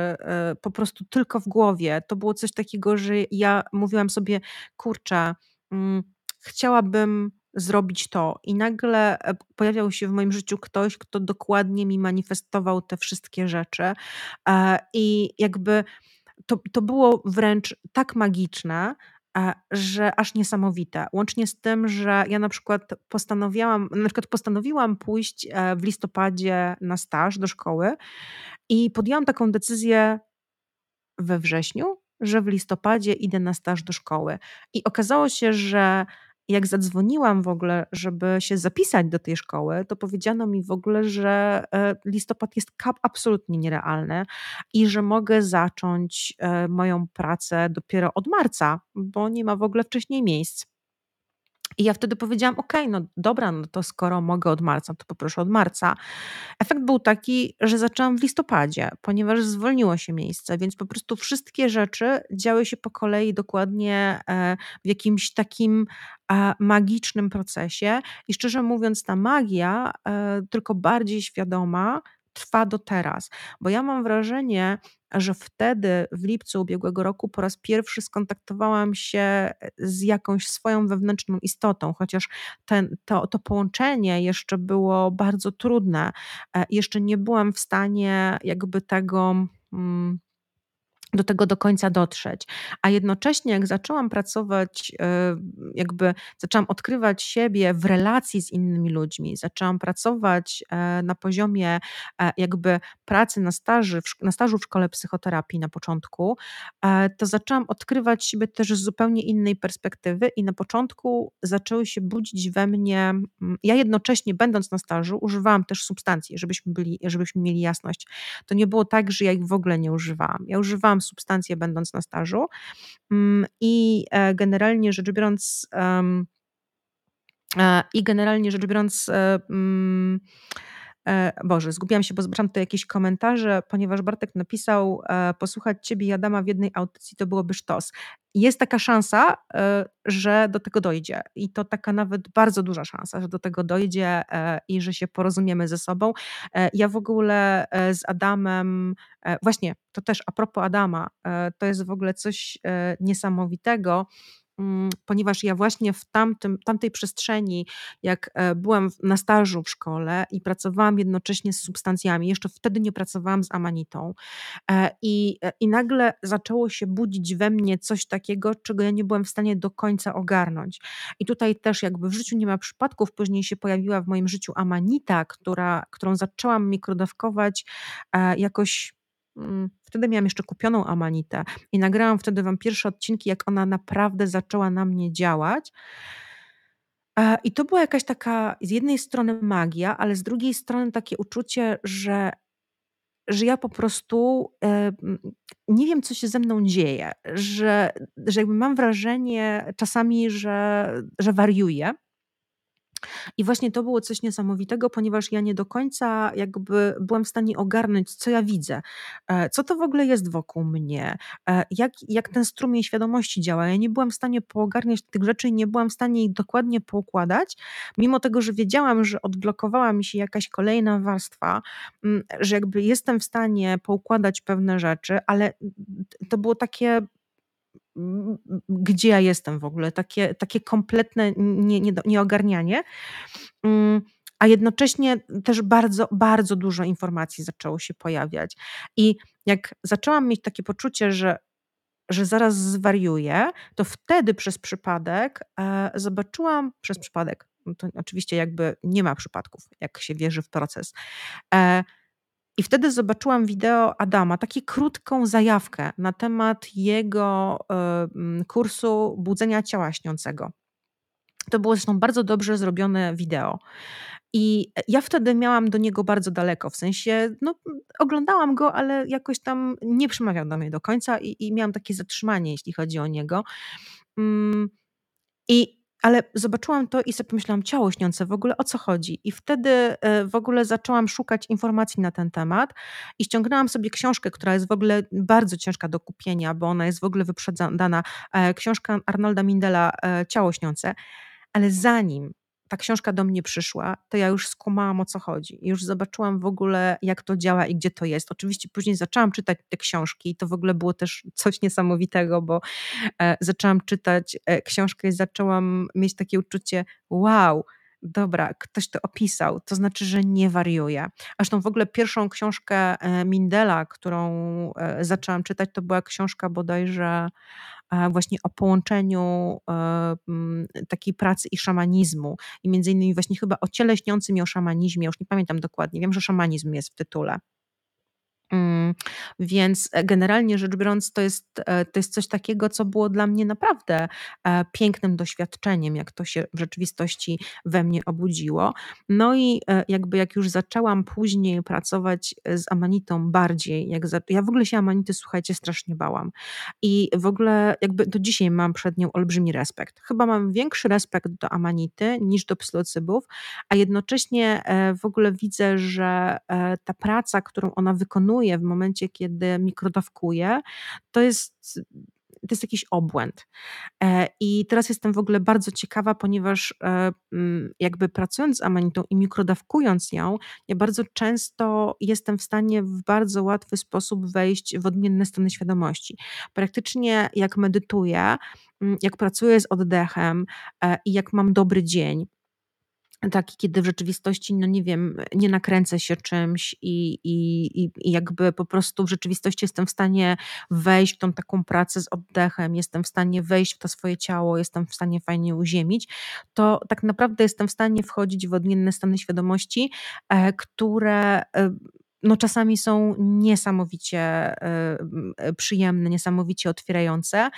po prostu tylko w głowie. To było coś takiego, że ja mówiłam sobie, kurczę, mm, chciałabym zrobić to. I nagle pojawiał się w moim życiu ktoś, kto dokładnie mi manifestował te wszystkie rzeczy. I jakby to, to było wręcz tak magiczne, że aż niesamowite. Łącznie z tym, że ja na przykład postanowiłam, na przykład postanowiłam pójść e, w listopadzie na staż do szkoły i podjęłam taką decyzję we wrześniu, że w listopadzie idę na staż do szkoły. I okazało się, że jak zadzwoniłam w ogóle, żeby się zapisać do tej szkoły, to powiedziano mi w ogóle, że e, listopad jest absolutnie nierealny i że mogę zacząć e, moją pracę dopiero od marca, bo nie ma w ogóle wcześniej miejsc. I ja wtedy powiedziałam, ok, no dobra, no to skoro mogę od marca, to poproszę od marca. Efekt był taki, że zaczęłam w listopadzie, ponieważ zwolniło się miejsce, więc po prostu wszystkie rzeczy działy się po kolei dokładnie e, w jakimś takim e, magicznym procesie. I szczerze mówiąc, ta magia, e, tylko bardziej świadoma, trwa do teraz. Bo ja mam wrażenie, że wtedy w lipcu ubiegłego roku po raz pierwszy skontaktowałam się z jakąś swoją wewnętrzną istotą, chociaż ten, to, to połączenie jeszcze było bardzo trudne. E, jeszcze nie byłam w stanie jakby tego. Hmm, do tego do końca dotrzeć. A jednocześnie, jak zaczęłam pracować, e, jakby zaczęłam odkrywać siebie w relacji z innymi ludźmi, zaczęłam pracować e, na poziomie e, jakby pracy na, staży, na stażu w szkole psychoterapii na początku, to zaczęłam odkrywać siebie też z zupełnie innej perspektywy i na początku zaczęły się budzić we mnie, mm, ja jednocześnie będąc na stażu używałam też substancji, żebyśmy, byli, żebyśmy mieli jasność. To nie było tak, że ja ich w ogóle nie używałam. Ja używałam substancje będąc na stażu. Mm, i e, generalnie rzecz biorąc e, i generalnie rzecz biorąc e, Boże, zgubiłam się, bo zobaczyłam tutaj jakieś komentarze, ponieważ Bartek napisał, posłuchać Ciebie i Adama w jednej audycji to byłoby sztos. Jest taka szansa, że do tego dojdzie i to taka nawet bardzo duża szansa, że do tego dojdzie i że się porozumiemy ze sobą. Ja w ogóle z Adamem, właśnie to też a propos Adama, to jest w ogóle coś niesamowitego, ponieważ ja właśnie w tamtym, tamtej przestrzeni, jak e, byłam na stażu w szkole i pracowałam jednocześnie z substancjami, jeszcze wtedy nie pracowałam z amanitą e, i, e, i nagle zaczęło się budzić we mnie coś takiego, czego ja nie byłam w stanie do końca ogarnąć. I tutaj też jakby w życiu nie ma przypadków, później się pojawiła w moim życiu amanita, która, którą zaczęłam mikrodawkować jakoś Mm, wtedy miałam jeszcze kupioną Amanitę i nagrałam wtedy wam pierwsze odcinki, jak ona naprawdę zaczęła na mnie działać. E, I to była jakaś taka z jednej strony magia, ale z drugiej strony takie uczucie, że, że ja po prostu e, nie wiem, co się ze mną dzieje, że, że jakby mam wrażenie czasami, że, że wariuję i właśnie to było coś niesamowitego, ponieważ ja nie do końca jakby byłam w stanie ogarnąć, co ja widzę, e, co to w ogóle jest wokół mnie, e, jak, jak ten strumień świadomości działa. Ja nie byłam w stanie poogarniać tych rzeczy nie byłam w stanie ich dokładnie poukładać, mimo tego, że wiedziałam, że odblokowała mi się jakaś kolejna warstwa, mm, że jakby jestem w stanie poukładać pewne rzeczy, ale to było takie gdzie ja jestem w ogóle, takie, takie kompletne nie, nie, nieogarnianie. Mm, a jednocześnie też bardzo, bardzo dużo informacji zaczęło się pojawiać. I jak zaczęłam mieć takie poczucie, że, że zaraz zwariuję, to wtedy przez przypadek e, zobaczyłam, przez przypadek, no to oczywiście jakby nie ma przypadków, jak się wierzy w proces, e, i wtedy zobaczyłam wideo Adama, taką krótką zajawkę na temat jego y, kursu budzenia ciała śniącego. To było zresztą bardzo dobrze zrobione wideo. I ja wtedy miałam do niego bardzo daleko, w sensie, no, oglądałam go, ale jakoś tam nie przemawiał do mnie do końca i, i miałam takie zatrzymanie, jeśli chodzi o niego. Mm, I ale zobaczyłam to i sobie pomyślałam, ciało śniące, w ogóle o co chodzi? I wtedy e, w ogóle zaczęłam szukać informacji na ten temat i ściągnęłam sobie książkę, która jest w ogóle bardzo ciężka do kupienia, bo ona jest w ogóle wyprzedzana. E, książka Arnolda Mindela, e, Ciało śniące. Ale zanim ta książka do mnie przyszła, to ja już skumałam o co chodzi. Już zobaczyłam w ogóle, jak to działa i gdzie to jest. Oczywiście później zaczęłam czytać te książki i to w ogóle było też coś niesamowitego, bo e, zaczęłam czytać e, książkę i zaczęłam mieć takie uczucie, wow, dobra, ktoś to opisał, to znaczy, że nie wariuje. Zresztą w ogóle pierwszą książkę e, Mindela, którą e, zaczęłam czytać, to była książka bodajże właśnie o połączeniu e, takiej pracy i szamanizmu i między innymi właśnie chyba o ciele śniącym i o szamanizmie, już nie pamiętam dokładnie, wiem, że szamanizm jest w tytule. Mm, więc e, generalnie rzecz biorąc, to jest, e, to jest coś takiego, co było dla mnie naprawdę e, pięknym doświadczeniem, jak to się w rzeczywistości we mnie obudziło. No i jakby jak już zaczęłam później pracować z Amanitą bardziej, jak za, ja w ogóle się Amanity, słuchajcie, strasznie bałam. I w ogóle jakby do dzisiaj mam przed nią olbrzymi respekt. Chyba mam większy respekt do Amanity niż do psylocybów, a jednocześnie w ogóle widzę, że ta praca, którą ona wykonuje, w momencie, kiedy mikrodawkuję, to jest to jest jakiś obłęd. E, I teraz jestem w ogóle bardzo ciekawa, ponieważ e, mm, jakby pracując z amanitą i mikrodawkując ją, ja bardzo często jestem w stanie w bardzo łatwy sposób wejść w odmienne stany świadomości. Praktycznie jak medytuję, mm, jak pracuję z oddechem e, i jak mam dobry dzień, taki, kiedy w rzeczywistości, no nie wiem, nie nakręcę się czymś i, i, i jakby po prostu w rzeczywistości jestem w stanie wejść w tą taką pracę z oddechem, jestem w stanie wejść w to swoje ciało, jestem w stanie fajnie uziemić, to tak naprawdę jestem w stanie wchodzić w odmienne stany świadomości, e, które e, no czasami są niesamowicie e, przyjemne, niesamowicie otwierające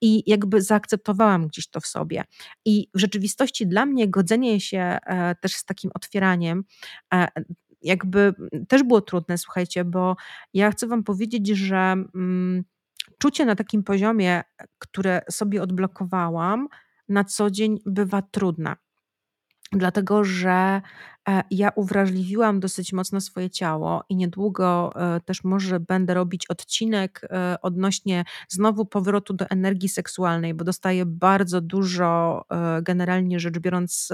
i jakby zaakceptowałam gdzieś to w sobie. I w rzeczywistości dla mnie godzenie się e, też z takim otwieraniem e, jakby też było trudne, słuchajcie, bo ja chcę wam powiedzieć, że mm, czucie na takim poziomie, które sobie odblokowałam, na co dzień bywa trudne dlatego że e, ja uwrażliwiłam dosyć mocno swoje ciało i niedługo e, też może będę robić odcinek e, odnośnie znowu powrotu do energii seksualnej, bo dostaję bardzo dużo, generalnie rzecz biorąc,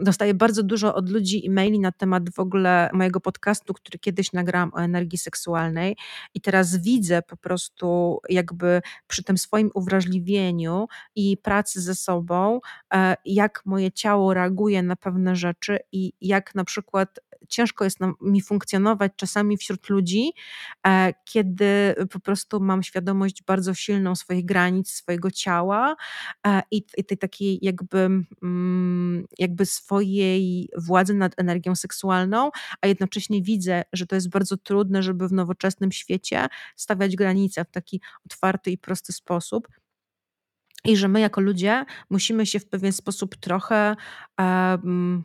dostaję bardzo dużo od ludzi e-maili na temat w ogóle mojego podcastu, który kiedyś nagrałam o energii seksualnej. I teraz widzę po prostu jakby przy tym swoim uwrażliwieniu i pracy ze sobą, e, jak moje ciało reaguje na pewne rzeczy i jak na przykład ciężko jest mi funkcjonować czasami wśród ludzi, e, kiedy po prostu mam świadomość bardzo silną swoich granic, swojego ciała e, i tej takiej jakby, mm, jakby swojej władzy nad energią seksualną, a jednocześnie widzę, że to jest bardzo trudne, żeby w nowoczesnym świecie stawiać granice w taki otwarty i prosty sposób. I że my, jako ludzie, musimy się w pewien sposób trochę um,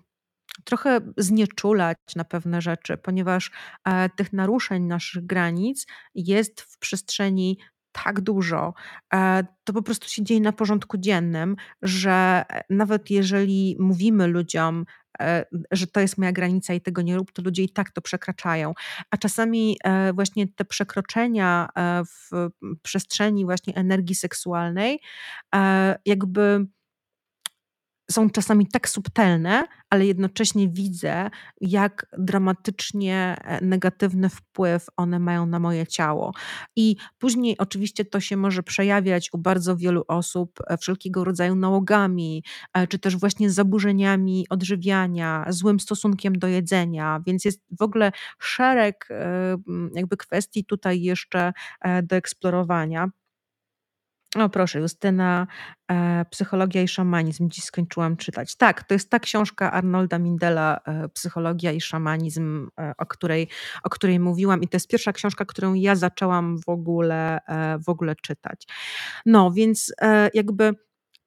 trochę znieczulać na pewne rzeczy, ponieważ e, tych naruszeń naszych granic jest w przestrzeni tak dużo, e, to po prostu się dzieje na porządku dziennym, że nawet jeżeli mówimy ludziom, e, że to jest moja granica i tego nie rób, to ludzie i tak to przekraczają. A czasami właśnie te przekroczenia w przestrzeni właśnie energii seksualnej, jakby są czasami tak subtelne, ale jednocześnie widzę, jak dramatycznie e, negatywny wpływ one mają na moje ciało. I później oczywiście to się może przejawiać u bardzo wielu osób e, wszelkiego rodzaju nałogami, e, czy też właśnie zaburzeniami odżywiania, złym stosunkiem do jedzenia, więc jest w ogóle szereg jakby kwestii tutaj jeszcze do eksplorowania. O proszę, Justyna, e, Psychologia i szamanizm. Dziś skończyłam czytać. Tak, to jest ta książka Arnolda Mindela, e, Psychologia i szamanizm, e, o której, o której mówiłam i to jest pierwsza książka, którą ja zaczęłam w ogóle, e, w ogóle czytać. No, więc e, jakby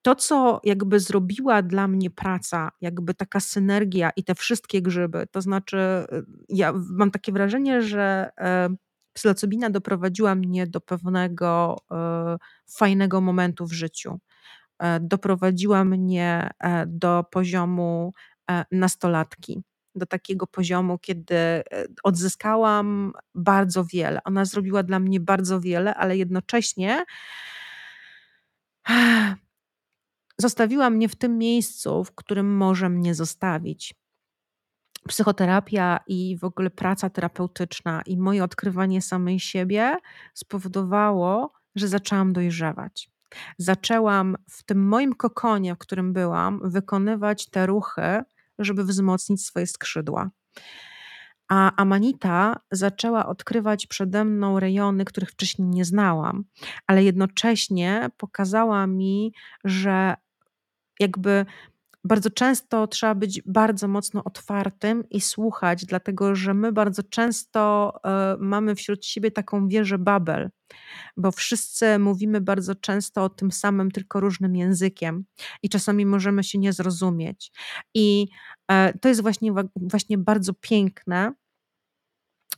to, co jakby zrobiła dla mnie praca, jakby taka synergia i te wszystkie grzyby, to znaczy e, ja mam takie wrażenie, że psylocybina doprowadziła mnie do pewnego e, fajnego momentu w życiu. E, doprowadziła mnie e, do poziomu nastolatki, do takiego poziomu, kiedy odzyskałam bardzo wiele. Ona zrobiła dla mnie bardzo wiele, ale jednocześnie zostawiła mnie w tym miejscu, w którym może mnie zostawić psychoterapia i w ogóle praca terapeutyczna i moje odkrywanie samej siebie spowodowało, że zaczęłam dojrzewać. Zaczęłam w tym moim kokonie, w którym byłam, wykonywać te ruchy, żeby wzmocnić swoje skrzydła. A Amanita zaczęła odkrywać przede mną rejony, których wcześniej nie znałam, ale jednocześnie pokazała mi, że jakby bardzo często trzeba być bardzo mocno otwartym i słuchać, dlatego że my bardzo często y, mamy wśród siebie taką wieżę Babel, bo wszyscy mówimy bardzo często o tym samym, tylko różnym językiem i czasami możemy się nie zrozumieć. I y, to jest właśnie, właśnie bardzo piękne,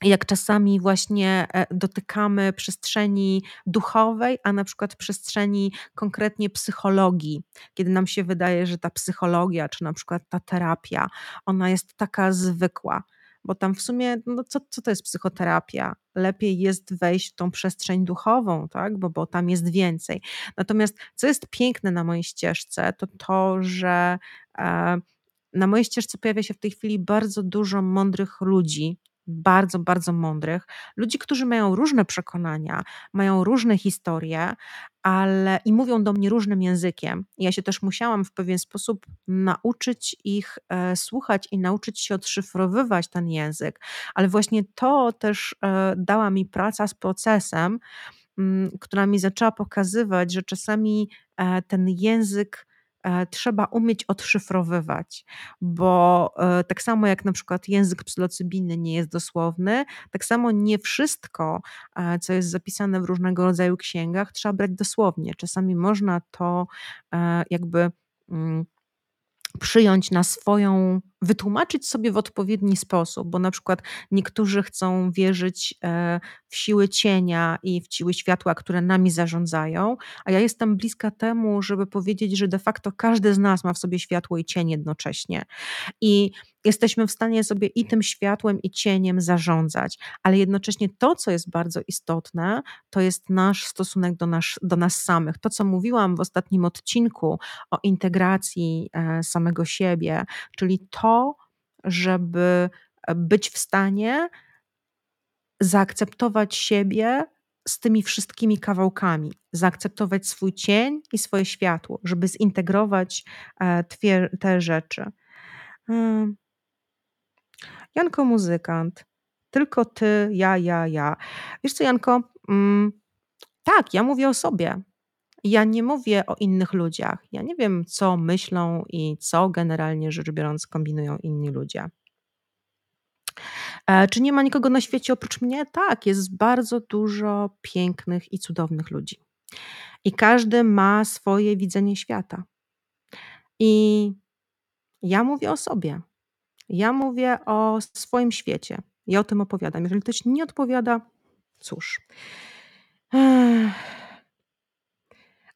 jak czasami właśnie e, dotykamy przestrzeni duchowej, a na przykład przestrzeni konkretnie psychologii, kiedy nam się wydaje, że ta psychologia, czy na przykład ta terapia, ona jest taka zwykła. bo tam w sumie, no co, co to jest psychoterapia? Lepiej jest wejść w tą przestrzeń duchową, tak? bo, bo tam jest więcej. Natomiast co jest piękne na mojej ścieżce, to to, że e, na mojej ścieżce pojawia się w tej chwili bardzo dużo mądrych ludzi, bardzo, bardzo mądrych, ludzi, którzy mają różne przekonania, mają różne historie, ale i mówią do mnie różnym językiem. Ja się też musiałam w pewien sposób nauczyć ich e, słuchać i nauczyć się odszyfrowywać ten język, ale właśnie to też e, dała mi praca z procesem, m, która mi zaczęła pokazywać, że czasami e, ten język trzeba umieć odszyfrowywać, bo e, tak samo jak na przykład język psylocybiny nie jest dosłowny, tak samo nie wszystko, e, co jest zapisane w różnego rodzaju księgach, trzeba brać dosłownie. Czasami można to jakby mm, przyjąć na swoją, wytłumaczyć sobie w odpowiedni sposób, bo na przykład niektórzy chcą wierzyć e, w siły cienia i w siły światła, które nami zarządzają, a ja jestem bliska temu, żeby powiedzieć, że de facto każdy z nas ma w sobie światło i cień jednocześnie. I jesteśmy w stanie sobie i tym światłem, i cieniem zarządzać, ale jednocześnie to, co jest bardzo istotne, to jest nasz stosunek do, nas, do nas samych. To, co mówiłam w ostatnim odcinku o integracji e, samego siebie, czyli to, żeby być w stanie zaakceptować siebie z tymi wszystkimi kawałkami, zaakceptować swój cień i swoje światło, żeby zintegrować e, te rzeczy. Janko muzykant, tylko ty, ja, ja, ja. Wiesz co, Janko? Mm, tak, ja mówię o sobie. Ja nie mówię o innych ludziach. Ja nie wiem, co myślą i co generalnie rzecz biorąc kombinują inni ludzie. E, czy nie ma nikogo na świecie oprócz mnie? Tak, jest bardzo dużo pięknych i cudownych ludzi. I każdy ma swoje widzenie świata. I ja mówię o sobie. Ja mówię o swoim świecie. Ja o tym opowiadam. Jeżeli ktoś nie odpowiada, cóż.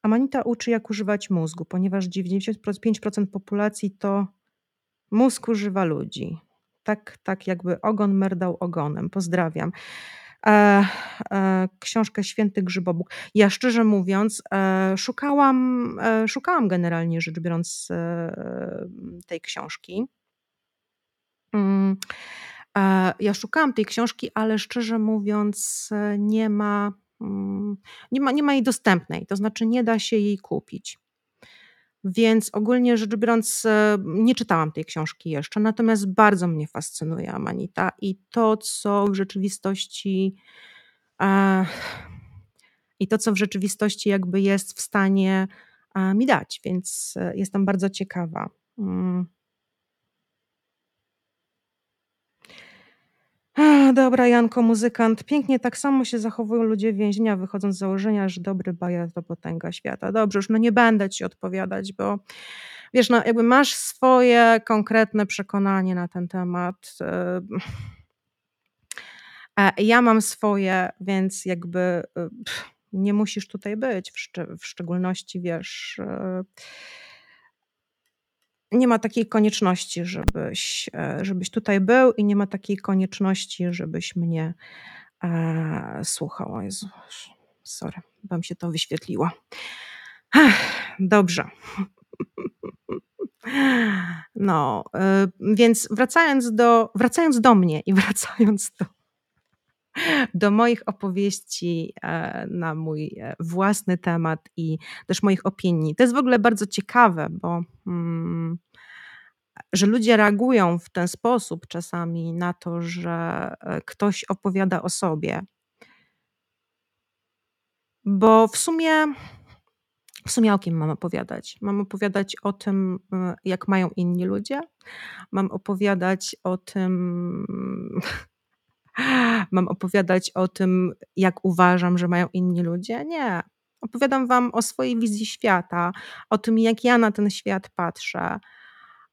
Amanita uczy, jak używać mózgu, ponieważ 95% populacji to mózg używa ludzi. Tak, tak jakby ogon merdał ogonem. Pozdrawiam. E, e, książkę Święty Grzybobóg. Ja szczerze mówiąc, e, szukałam, szukałam generalnie rzecz biorąc tej książki. Mm, ja szukałam tej książki, ale szczerze mówiąc, e, nie ma, mm, nie ma, nie ma jej dostępnej, to znaczy nie da się jej kupić. Więc ogólnie rzecz biorąc, e, nie czytałam tej książki jeszcze, natomiast bardzo mnie fascynuje Amanita i to, co w rzeczywistości i to, co w rzeczywistości jakby jest w stanie mi dać, więc e, jestem bardzo ciekawa. Dobra, Janko, muzykant. Pięknie tak samo się zachowują ludzie więzienia, wychodząc z założenia, że dobry bajer to potęga świata. Dobrze, już no nie będę ci odpowiadać, bo wiesz, no jakby masz swoje konkretne przekonanie na ten temat. E, ja mam swoje, więc jakby e, nie musisz tutaj być, w, szcz- w szczególności wiesz e, nie ma takiej konieczności, żebyś, e, żebyś tutaj był i nie ma takiej konieczności, żebyś mnie e, słuchał. O Jezu, sorry, wam się to wyświetliło. Dobrze. No, e, więc wracając do, wracając do mnie i wracając do, do moich opowieści e, na mój własny temat i też moich opinii. To jest w ogóle bardzo ciekawe, bo mm, że ludzie reagują w ten sposób czasami na to, że e, ktoś opowiada o sobie. Bo w sumie, w sumie o kim mam opowiadać? Mam opowiadać o tym, e, jak mają inni ludzie. Mam opowiadać o tym, mam opowiadać o tym, jak uważam, że mają inni ludzie. Nie. Opowiadam Wam o swojej wizji świata, o tym, jak ja na ten świat patrzę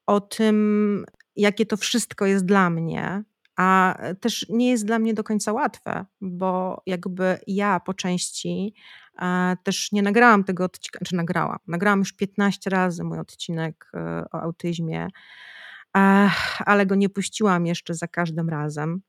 o tym, jakie to wszystko jest dla mnie, a też nie jest dla mnie do końca łatwe, bo jakby ja po części e, też nie nagrałam tego odcinka, czy nagrałam. Nagrałam już 15 razy mój odcinek e, o autyzmie ale go nie puściłam jeszcze za każdym razem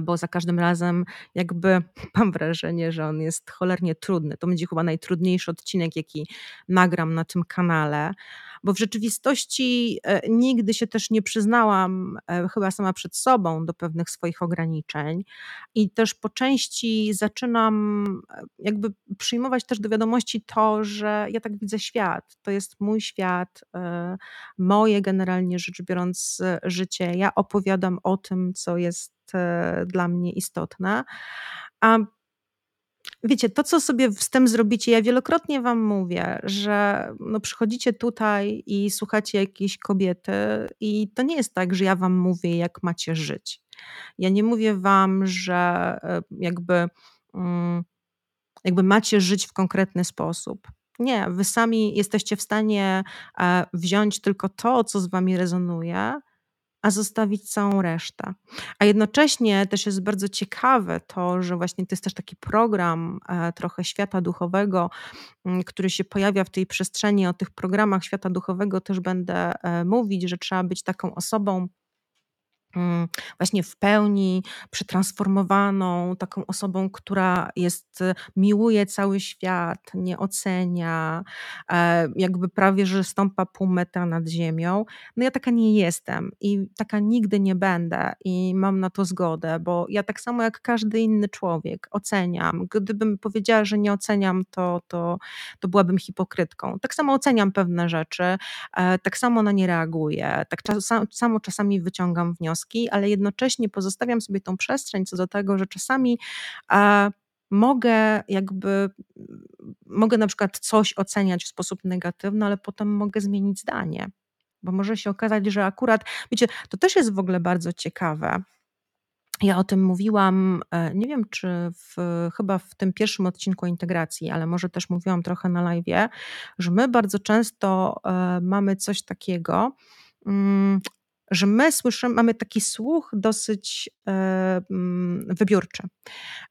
bo za każdym razem jakby mam wrażenie, że on jest cholernie trudny. To będzie chyba najtrudniejszy odcinek, jaki nagram na tym kanale, bo w rzeczywistości e, nigdy się też nie przyznałam, e, chyba sama przed sobą, do pewnych swoich ograniczeń i też po części zaczynam e, jakby przyjmować też do wiadomości to, że ja tak widzę świat. To jest mój świat, moje generalnie rzecz biorąc życie. Ja opowiadam o tym, co jest dla mnie istotne. A wiecie, to co sobie z tym zrobicie, ja wielokrotnie wam mówię, że no przychodzicie tutaj i słuchacie jakiejś kobiety i to nie jest tak, że ja wam mówię, jak macie żyć. Ja nie mówię wam, że e, jakby, mm, jakby macie żyć w konkretny sposób. Nie, wy sami jesteście w stanie e, wziąć tylko to, co z wami rezonuje, a zostawić całą resztę. A jednocześnie też jest bardzo ciekawe to, że właśnie to jest też taki program e, trochę świata duchowego, mm, który się pojawia w tej przestrzeni. O tych programach świata duchowego też będę e, mówić, że trzeba być taką osobą, właśnie w pełni przetransformowaną, taką osobą, która jest, miłuje cały świat, nie ocenia, e, jakby prawie, że stąpa pół metra nad ziemią. No ja taka nie jestem i taka nigdy nie będę i mam na to zgodę, bo ja tak samo jak każdy inny człowiek oceniam. Gdybym powiedziała, że nie oceniam, to, to, to byłabym hipokrytką. Tak samo oceniam pewne rzeczy, e, tak samo na nie reaguję, tak samo czasami wyciągam wnioski ale jednocześnie pozostawiam sobie tą przestrzeń co do tego, że czasami mogę jakby, mogę na przykład coś oceniać w sposób negatywny, ale potem mogę zmienić zdanie. Bo może się okazać, że akurat, wiecie, to też jest w ogóle bardzo ciekawe. Ja o tym mówiłam, e, nie wiem czy w, chyba w tym pierwszym odcinku integracji, ale może też mówiłam trochę na live, że my bardzo często e, mamy coś takiego, mm, że my słyszymy, mamy taki słuch dosyć e, mm, wybiórczy.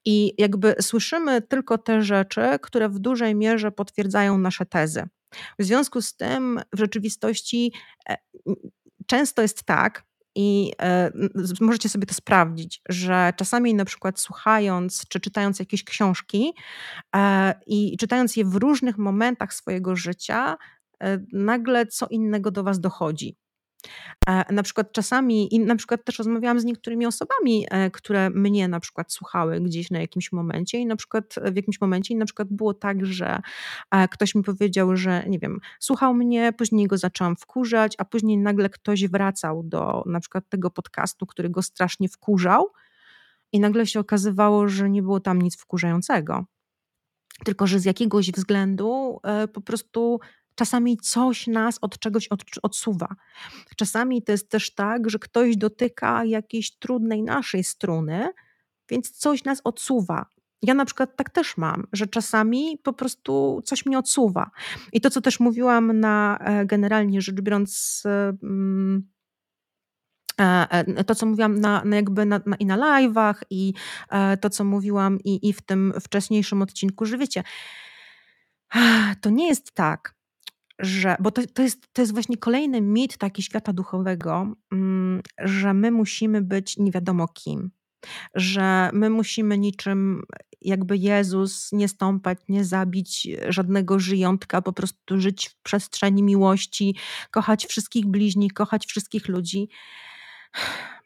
I jakby słyszymy tylko te rzeczy, które w dużej mierze potwierdzają nasze tezy. W związku z tym w rzeczywistości e, często jest tak, i e, możecie sobie to sprawdzić, że czasami na przykład słuchając czy czytając jakieś książki i czytając je w różnych momentach swojego życia, nagle co innego do Was dochodzi. E, na przykład czasami, i na przykład też rozmawiałam z niektórymi osobami, e, które mnie na przykład słuchały gdzieś na jakimś momencie i na przykład w jakimś momencie i na przykład było tak, że e, ktoś mi powiedział, że nie wiem, słuchał mnie, później go zaczęłam wkurzać, a później nagle ktoś wracał do na przykład tego podcastu, który go strasznie wkurzał i nagle się okazywało, że nie było tam nic wkurzającego. Tylko, że z jakiegoś względu po prostu Czasami coś nas od czegoś od, odsuwa. Czasami to jest też tak, że ktoś dotyka jakiejś trudnej naszej struny, więc coś nas odsuwa. Ja na przykład tak też mam, że czasami po prostu coś mnie odsuwa. I to, co też mówiłam na e, generalnie rzecz biorąc, mm, e, e, to, co mówiłam na, na jakby na, na, i na live'ach, i to, co mówiłam i, i w tym wcześniejszym odcinku, że wiecie, to nie jest tak, że, bo to, to, jest, to jest właśnie kolejny mit taki świata duchowego, mm, że my musimy być nie wiadomo kim, że my musimy niczym jakby Jezus nie stąpać, nie zabić żadnego żyjątka, po prostu żyć w przestrzeni miłości, kochać wszystkich bliźni, kochać wszystkich ludzi.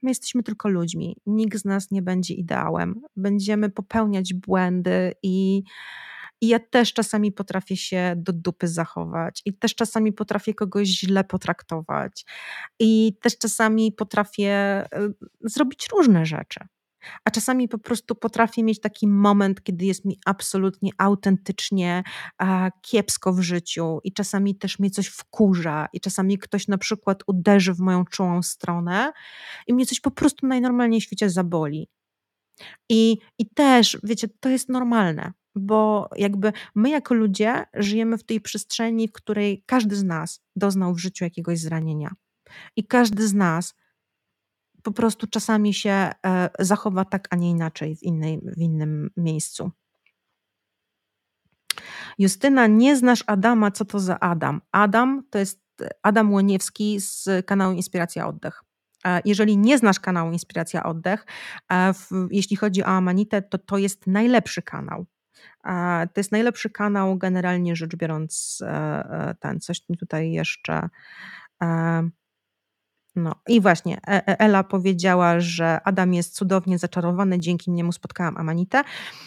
My jesteśmy tylko ludźmi. Nikt z nas nie będzie ideałem. Będziemy popełniać błędy i i ja też czasami potrafię się do dupy zachować, i też czasami potrafię kogoś źle potraktować, i też czasami potrafię y, zrobić różne rzeczy. A czasami po prostu potrafię mieć taki moment, kiedy jest mi absolutnie autentycznie a, kiepsko w życiu, i czasami też mnie coś wkurza, i czasami ktoś na przykład uderzy w moją czułą stronę, i mnie coś po prostu najnormalniej w świecie zaboli. I, I też, wiecie, to jest normalne bo jakby my jako ludzie żyjemy w tej przestrzeni, w której każdy z nas doznał w życiu jakiegoś zranienia. I każdy z nas po prostu czasami się e, zachowa tak, a nie inaczej w, innej, w innym miejscu. Justyna, nie znasz Adama, co to za Adam? Adam to jest Adam Łoniewski z kanału Inspiracja Oddech. E, jeżeli nie znasz kanału Inspiracja Oddech, e, jeśli chodzi o Amanitę, to to jest najlepszy kanał. E, to jest najlepszy kanał, generalnie rzecz biorąc, ten. Coś mi tutaj jeszcze. No i właśnie, e, e, Ela powiedziała, że Adam jest cudownie zaczarowany, dzięki niemu spotkałam Amanitę.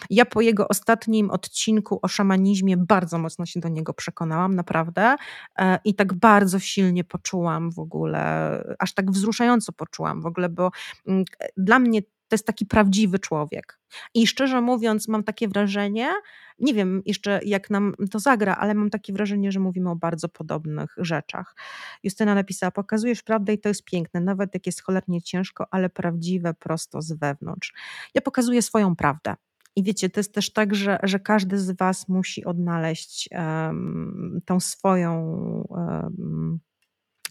Ja po jego ostatnim odcinku o szamanizmie bardzo mocno się do niego przekonałam, naprawdę. E, I tak bardzo silnie poczułam w ogóle, aż tak wzruszająco poczułam w ogóle, bo mm, dla mnie to jest taki prawdziwy człowiek. I szczerze mówiąc, mam takie wrażenie, nie wiem jeszcze jak nam to zagra, ale mam takie wrażenie, że mówimy o bardzo podobnych rzeczach. Justyna napisała: Pokazujesz prawdę i to jest piękne, nawet jak jest cholernie ciężko, ale prawdziwe prosto z wewnątrz. Ja pokazuję swoją prawdę. I wiecie, to jest też tak, że, że każdy z Was musi odnaleźć um, tą swoją. Um,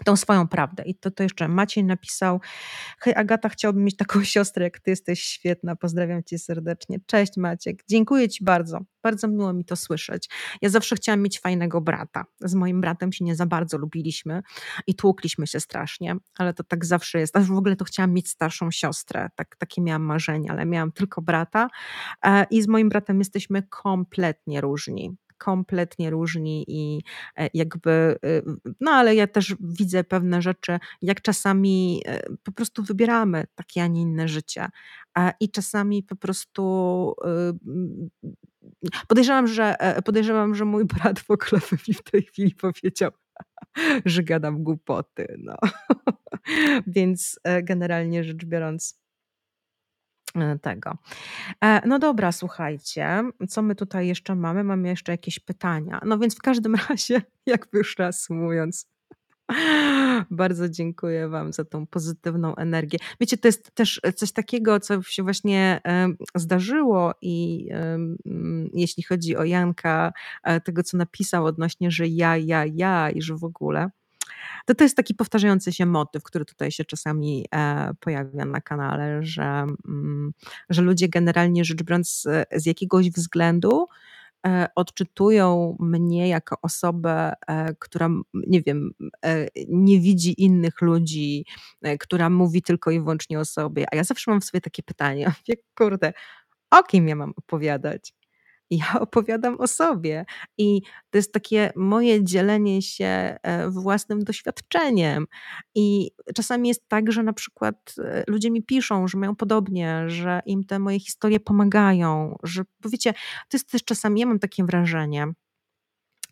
tą swoją prawdę. I to, to jeszcze Maciej napisał, hej Agata, chciałbym mieć taką siostrę jak ty, jesteś świetna, pozdrawiam cię serdecznie. Cześć Maciek, dziękuję ci bardzo, bardzo miło mi to słyszeć. Ja zawsze chciałam mieć fajnego brata. Z moim bratem się nie za bardzo lubiliśmy i tłukliśmy się strasznie, ale to tak zawsze jest. A w ogóle to chciałam mieć starszą siostrę, tak, takie miałam marzenie, ale miałam tylko brata e, i z moim bratem jesteśmy kompletnie różni kompletnie różni i e, jakby, y, no ale ja też widzę pewne rzeczy, jak czasami e, po prostu wybieramy takie, a nie inne życie. I czasami po prostu y, podejrzewam, że e, podejrzewam, że mój brat w ogóle mi w tej chwili powiedział, że gadam głupoty. No. Więc generalnie rzecz biorąc, tego. E, no dobra, słuchajcie, co my tutaj jeszcze mamy? Mamy jeszcze jakieś pytania. No więc w każdym razie, jakby już reasumując, bardzo dziękuję Wam za tą pozytywną energię. Wiecie, to jest też coś takiego, co się właśnie zdarzyło i jeśli chodzi o Janka, e, tego co napisał odnośnie, że ja, ja, ja i że w ogóle to to jest taki powtarzający się motyw, który tutaj się czasami e, pojawia na kanale, że, mm, że ludzie generalnie rzecz biorąc z jakiegoś względu e, odczytują mnie jako osobę, e, która, nie wiem, nie widzi innych ludzi, która mówi tylko i wyłącznie o sobie. A ja zawsze mam w sobie takie pytanie, kurde, o kim ja mam opowiadać? Ja opowiadam o sobie. I to jest takie moje dzielenie się e, własnym doświadczeniem. I czasami jest tak, że na przykład e, ludzie mi piszą, że mają podobnie, że im te moje historie pomagają, że, bo wiecie, to jest też czasami, ja mam takie wrażenie,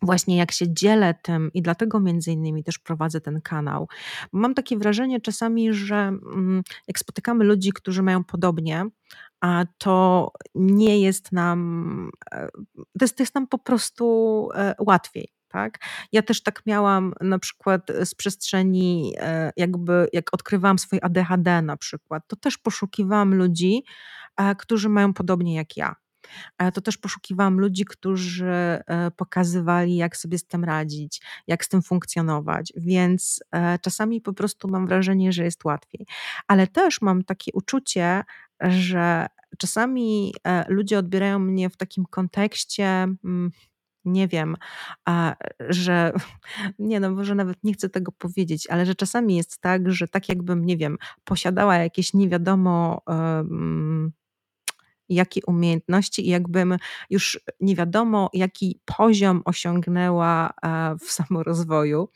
właśnie jak się dzielę tym i dlatego między innymi też prowadzę ten kanał. Mam takie wrażenie czasami, że mm, jak spotykamy ludzi, którzy mają podobnie, a to nie jest nam, e, to jest, to jest nam po prostu e, łatwiej. Tak? Ja też tak miałam na przykład z przestrzeni, e, jakby jak odkrywałam swoje ADHD na przykład, to też poszukiwałam ludzi, którzy mają podobnie jak ja to też poszukiwałam ludzi, którzy e, pokazywali, jak sobie z tym radzić, jak z tym funkcjonować, więc e, czasami po prostu mam wrażenie, że jest łatwiej. Ale też mam takie uczucie, że czasami e, ludzie odbierają mnie w takim kontekście mm, nie wiem, że nie no, może nawet nie chcę tego powiedzieć, ale że czasami jest tak, że tak jakbym, nie wiem, posiadała jakieś nie wiadomo jakie umiejętności i jakbym już nie wiadomo, jaki poziom osiągnęła e, w samorozwoju.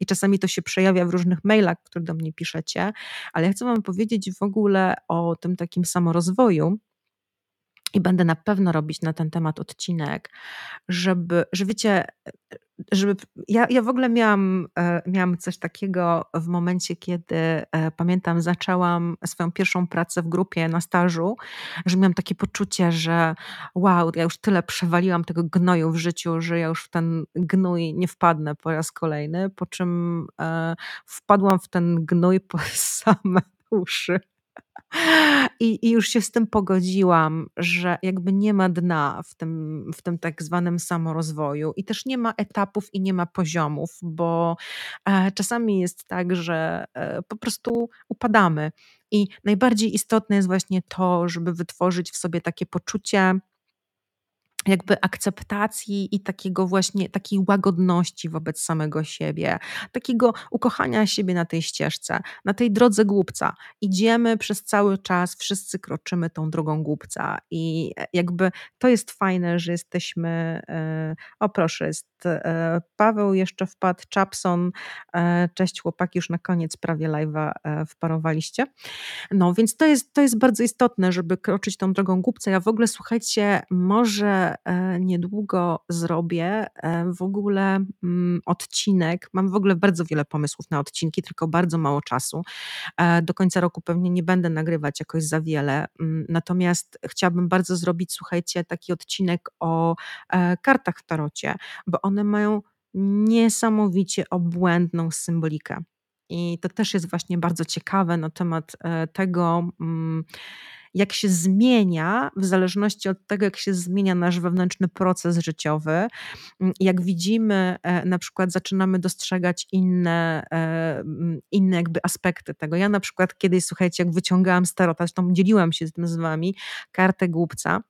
I czasami to się przejawia w różnych mailach, które do mnie piszecie, ale ja chcę Wam powiedzieć w ogóle o tym takim samorozwoju. I będę na pewno robić na ten temat odcinek, żeby, że wiecie, żeby, ja, ja w ogóle miałam, e, miałam coś takiego w momencie, kiedy e, pamiętam, zaczęłam swoją pierwszą pracę w grupie na stażu, że miałam takie poczucie, że wow, ja już tyle przewaliłam tego gnoju w życiu, że ja już w ten gnój nie wpadnę po raz kolejny, po czym e, wpadłam w ten gnój po same uszy. I, I, już się z tym pogodziłam, że jakby nie ma dna w tym, w tym tak zwanym samorozwoju i też nie ma etapów i nie ma poziomów, bo e, czasami jest tak, że e, po prostu upadamy. I najbardziej istotne jest właśnie to, żeby wytworzyć w sobie takie poczucie, jakby akceptacji i takiego właśnie, takiej łagodności wobec samego siebie, takiego ukochania siebie na tej ścieżce, na tej drodze głupca. Idziemy przez cały czas, wszyscy kroczymy tą drogą głupca i jakby to jest fajne, że jesteśmy, e, o proszę, jest Paweł jeszcze wpadł, Chapson, cześć chłopaki, już na koniec prawie live'a wparowaliście. No więc to jest, to jest bardzo istotne, żeby kroczyć tą drogą głupca. Ja w ogóle, słuchajcie, może E, niedługo zrobię e, w ogóle mm, odcinek. Mam w ogóle bardzo wiele pomysłów na odcinki, tylko bardzo mało czasu. E, do końca roku pewnie nie będę nagrywać jakoś za wiele. Mm, natomiast chciałabym bardzo zrobić, słuchajcie, taki odcinek o kartach w tarocie, bo one mają niesamowicie obłędną symbolikę. I to też jest właśnie bardzo ciekawe na temat tego, mm, jak się zmienia, w zależności od tego, jak się zmienia nasz wewnętrzny proces życiowy. Mm, jak widzimy, e, na przykład zaczynamy dostrzegać inne, e, mm, inne jakby aspekty tego. Ja na przykład kiedyś, słuchajcie, jak wyciągałam starota, zresztą dzieliłam się z tym z wami, kartę głupca,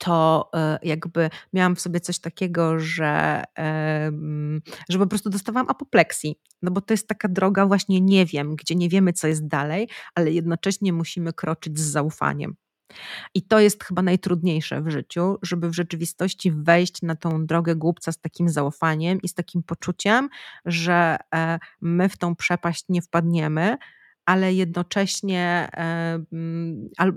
to e, jakby miałam w sobie coś takiego, że, że po prostu dostawałam apopleksji. No bo to jest taka droga właśnie nie wiem, gdzie nie wiemy, co jest dalej, ale jednocześnie musimy kroczyć z zaufaniem. I to jest chyba najtrudniejsze w życiu, żeby w rzeczywistości wejść na tą drogę głupca z takim zaufaniem i z takim poczuciem, że e, my w tą przepaść nie wpadniemy, ale jednocześnie,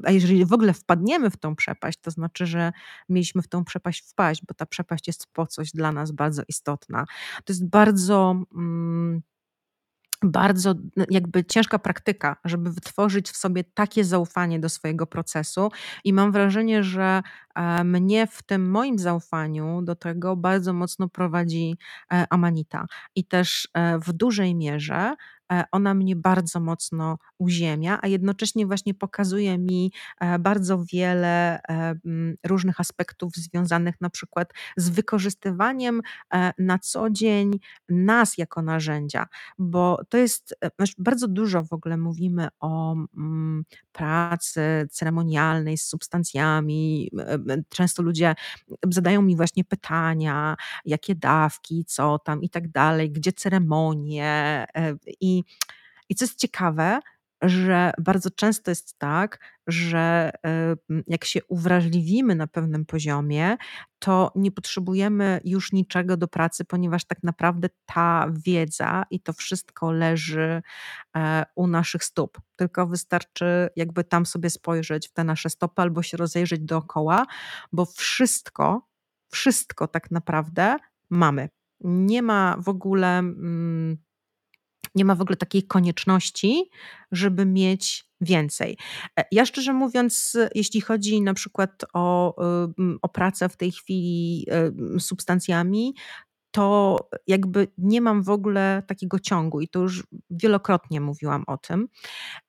a jeżeli w ogóle wpadniemy w tą przepaść, to znaczy, że mieliśmy w tą przepaść wpaść, bo ta przepaść jest po coś dla nas bardzo istotna. To jest bardzo. Mm, bardzo jakby ciężka praktyka, żeby wytworzyć w sobie takie zaufanie do swojego procesu i mam wrażenie, że e, mnie w tym moim zaufaniu do tego bardzo mocno prowadzi e, Amanita i też e, w dużej mierze E, ona mnie bardzo mocno uziemia, a jednocześnie właśnie pokazuje mi e, bardzo wiele e, różnych aspektów związanych na przykład z wykorzystywaniem na co dzień nas jako narzędzia, bo to jest bardzo dużo w ogóle mówimy o pracy ceremonialnej z substancjami. Często ludzie zadają mi właśnie pytania, jakie dawki, co tam i tak dalej, gdzie ceremonie i i co jest ciekawe, że bardzo często jest tak, że jak się uwrażliwimy na pewnym poziomie, to nie potrzebujemy już niczego do pracy, ponieważ tak naprawdę ta wiedza i to wszystko leży e, u naszych stóp. Tylko wystarczy jakby tam sobie spojrzeć w te nasze stopy albo się rozejrzeć dookoła, bo wszystko, wszystko tak naprawdę mamy. Nie ma w ogóle. Mm, nie ma w ogóle takiej konieczności, żeby mieć więcej. E, ja szczerze mówiąc, jeśli chodzi na przykład o, o pracę w tej chwili substancjami, to jakby nie mam w ogóle takiego ciągu i to już wielokrotnie mówiłam o tym,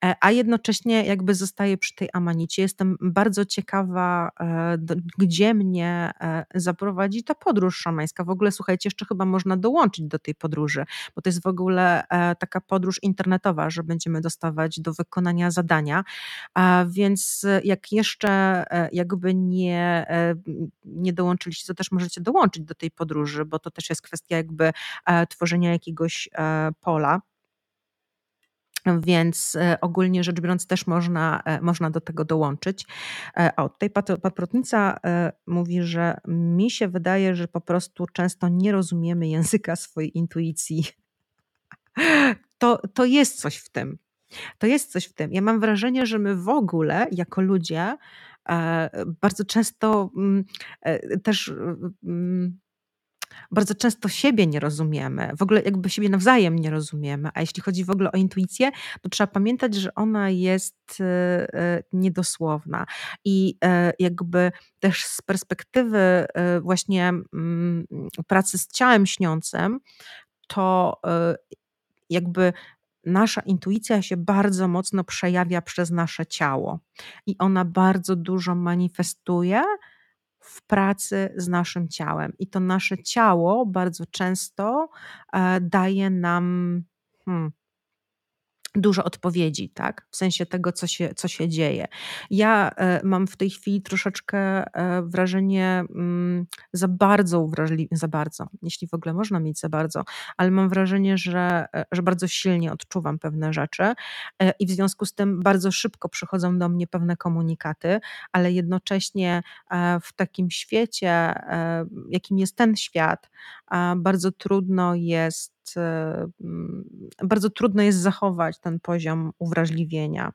e, a jednocześnie jakby zostaję przy tej amanicie. Jestem bardzo ciekawa, e, gdzie mnie e, zaprowadzi ta podróż szamańska. W ogóle słuchajcie, jeszcze chyba można dołączyć do tej podróży, bo to jest w ogóle taka podróż internetowa, że będziemy dostawać do wykonania zadania, więc jak jeszcze jakby nie, nie dołączyliście, to też możecie dołączyć do tej podróży, bo to też jest jest kwestia jakby e, tworzenia jakiegoś e, pola. Więc e, ogólnie rzecz biorąc, też można, można do tego dołączyć. O, tutaj patrotnica mówi, że mi się wydaje, że po prostu często nie rozumiemy języka swojej intuicji. To, to jest coś w tym. To jest coś w tym. Ja mam wrażenie, że my w ogóle, jako ludzie, bardzo często mm, też mm, bardzo często siebie nie rozumiemy, w ogóle jakby siebie nawzajem nie rozumiemy, a jeśli chodzi w ogóle o intuicję, to trzeba pamiętać, że ona jest e, e, niedosłowna. I e, jakby też z perspektywy właśnie mm, pracy z ciałem śniącym, to jakby nasza intuicja się bardzo mocno przejawia przez nasze ciało. I ona bardzo dużo manifestuje w pracy z naszym ciałem. I to nasze ciało bardzo często e, daje nam. Hmm, dużo odpowiedzi, tak? W sensie tego, co się, co się dzieje. Ja e, mam w tej chwili troszeczkę e, wrażenie mm, za bardzo uwrażliwie, za bardzo, jeśli w ogóle można mieć za bardzo, ale mam wrażenie, że, e, że bardzo silnie odczuwam pewne rzeczy i w związku z tym bardzo szybko przychodzą do mnie pewne komunikaty, ale jednocześnie w takim świecie, jakim jest ten świat, bardzo trudno jest mm, bardzo trudno jest zachować ten poziom uwrażliwienia.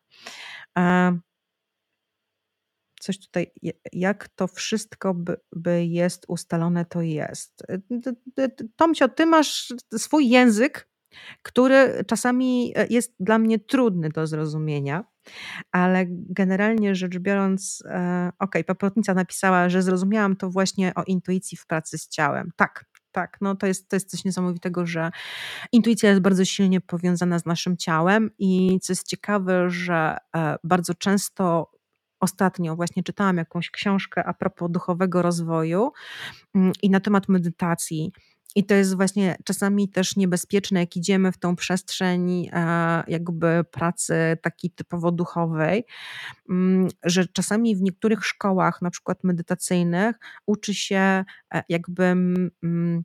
Coś tutaj, jak to wszystko by, by jest ustalone, to jest. Tomcio, ty masz swój język, który czasami e, jest dla mnie trudny do zrozumienia, ale generalnie rzecz biorąc, e, okej, paprotnica napisała, że zrozumiałam to właśnie o intuicji w pracy z ciałem. Tak, tak, no to jest, to jest coś niesamowitego, że intuicja jest bardzo silnie powiązana z naszym ciałem i co jest ciekawe, że e, bardzo często ostatnio właśnie czytałam jakąś książkę a propos duchowego rozwoju mm, i na temat medytacji. I to jest właśnie czasami też niebezpieczne, jak idziemy w tą przestrzeń e, jakby pracy takiej typowo duchowej, mm, że czasami w niektórych szkołach, na przykład medytacyjnych, uczy się e, jakby mm,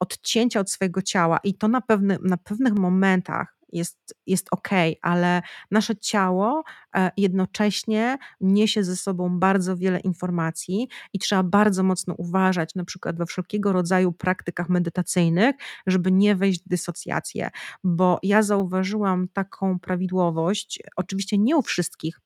odcięcia od swojego ciała. I to na, pewny, na pewnych momentach jest, jest ok, ale nasze ciało e, jednocześnie niesie ze sobą bardzo wiele informacji i trzeba bardzo mocno uważać, na przykład we wszelkiego rodzaju praktykach medytacyjnych, żeby nie wejść w dysocjację, bo ja zauważyłam taką prawidłowość, oczywiście nie u wszystkich,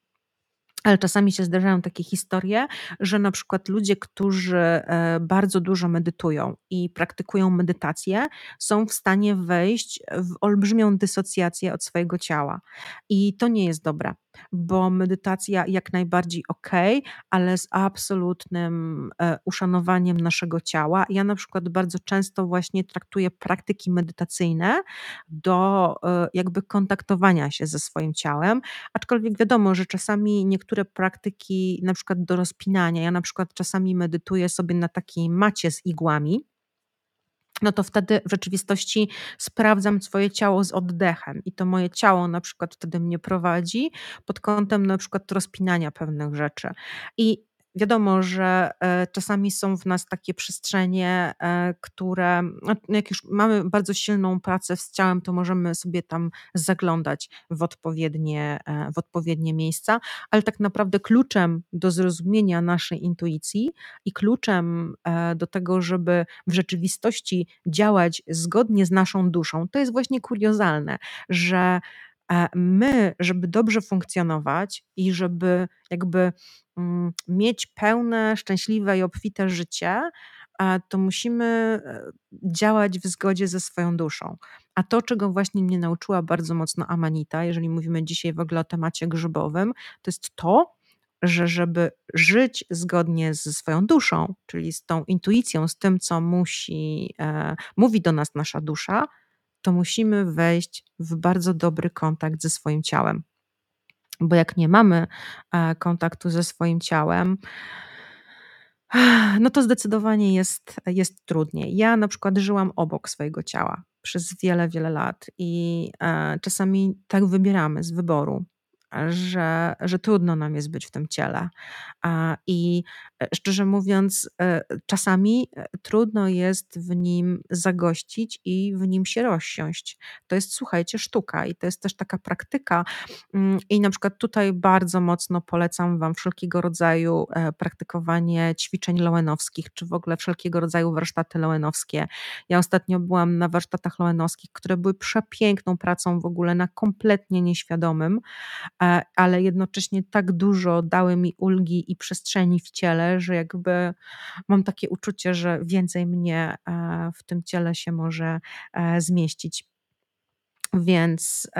ale czasami się zdarzają takie historie, że na przykład ludzie, którzy e, bardzo dużo medytują i praktykują medytację, są w stanie wejść w olbrzymią dysocjację od swojego ciała. I to nie jest dobre bo medytacja jak najbardziej ok, ale z absolutnym e, uszanowaniem naszego ciała. Ja na przykład bardzo często właśnie traktuję praktyki medytacyjne do e, jakby kontaktowania się ze swoim ciałem, aczkolwiek wiadomo, że czasami niektóre praktyki, na przykład do rozpinania, ja na przykład czasami medytuję sobie na takiej macie z igłami, no to wtedy w rzeczywistości sprawdzam swoje ciało z oddechem i to moje ciało na przykład wtedy mnie prowadzi pod kątem na przykład rozpinania pewnych rzeczy. I Wiadomo, że e, czasami są w nas takie przestrzenie, e, które, no, jak już mamy bardzo silną pracę z ciałem, to możemy sobie tam zaglądać w odpowiednie, e, w odpowiednie miejsca, ale tak naprawdę kluczem do zrozumienia naszej intuicji i kluczem do tego, żeby w rzeczywistości działać zgodnie z naszą duszą, to jest właśnie kuriozalne, że my, żeby dobrze funkcjonować i żeby jakby mm, mieć pełne, szczęśliwe i obfite życie, to musimy e, działać w zgodzie ze swoją duszą. A to, czego właśnie mnie nauczyła bardzo mocno Amanita, jeżeli mówimy dzisiaj w ogóle o temacie grzybowym, to jest to, że żeby żyć zgodnie ze swoją duszą, czyli z tą intuicją, z tym, co musi, e, mówi do nas nasza dusza, to musimy wejść w bardzo dobry kontakt ze swoim ciałem. Bo jak nie mamy e, kontaktu ze swoim ciałem, no to zdecydowanie jest, jest trudniej. Ja na przykład żyłam obok swojego ciała przez wiele, wiele lat i e, czasami tak wybieramy z wyboru, że, że trudno nam jest być w tym ciele. I szczerze mówiąc, e, czasami e, trudno jest w nim zagościć i w nim się rozsiąść. To jest, słuchajcie, sztuka i to jest też taka praktyka. Mm, I na przykład tutaj bardzo mocno polecam Wam wszelkiego rodzaju praktykowanie ćwiczeń loenowskich, czy w ogóle wszelkiego rodzaju warsztaty loenowskie. Ja ostatnio byłam na warsztatach loenowskich, które były przepiękną pracą w ogóle na kompletnie nieświadomym E, ale jednocześnie tak dużo dały mi ulgi i przestrzeni w ciele, że jakby mam takie uczucie, że więcej mnie e, w tym ciele się może e, zmieścić. Więc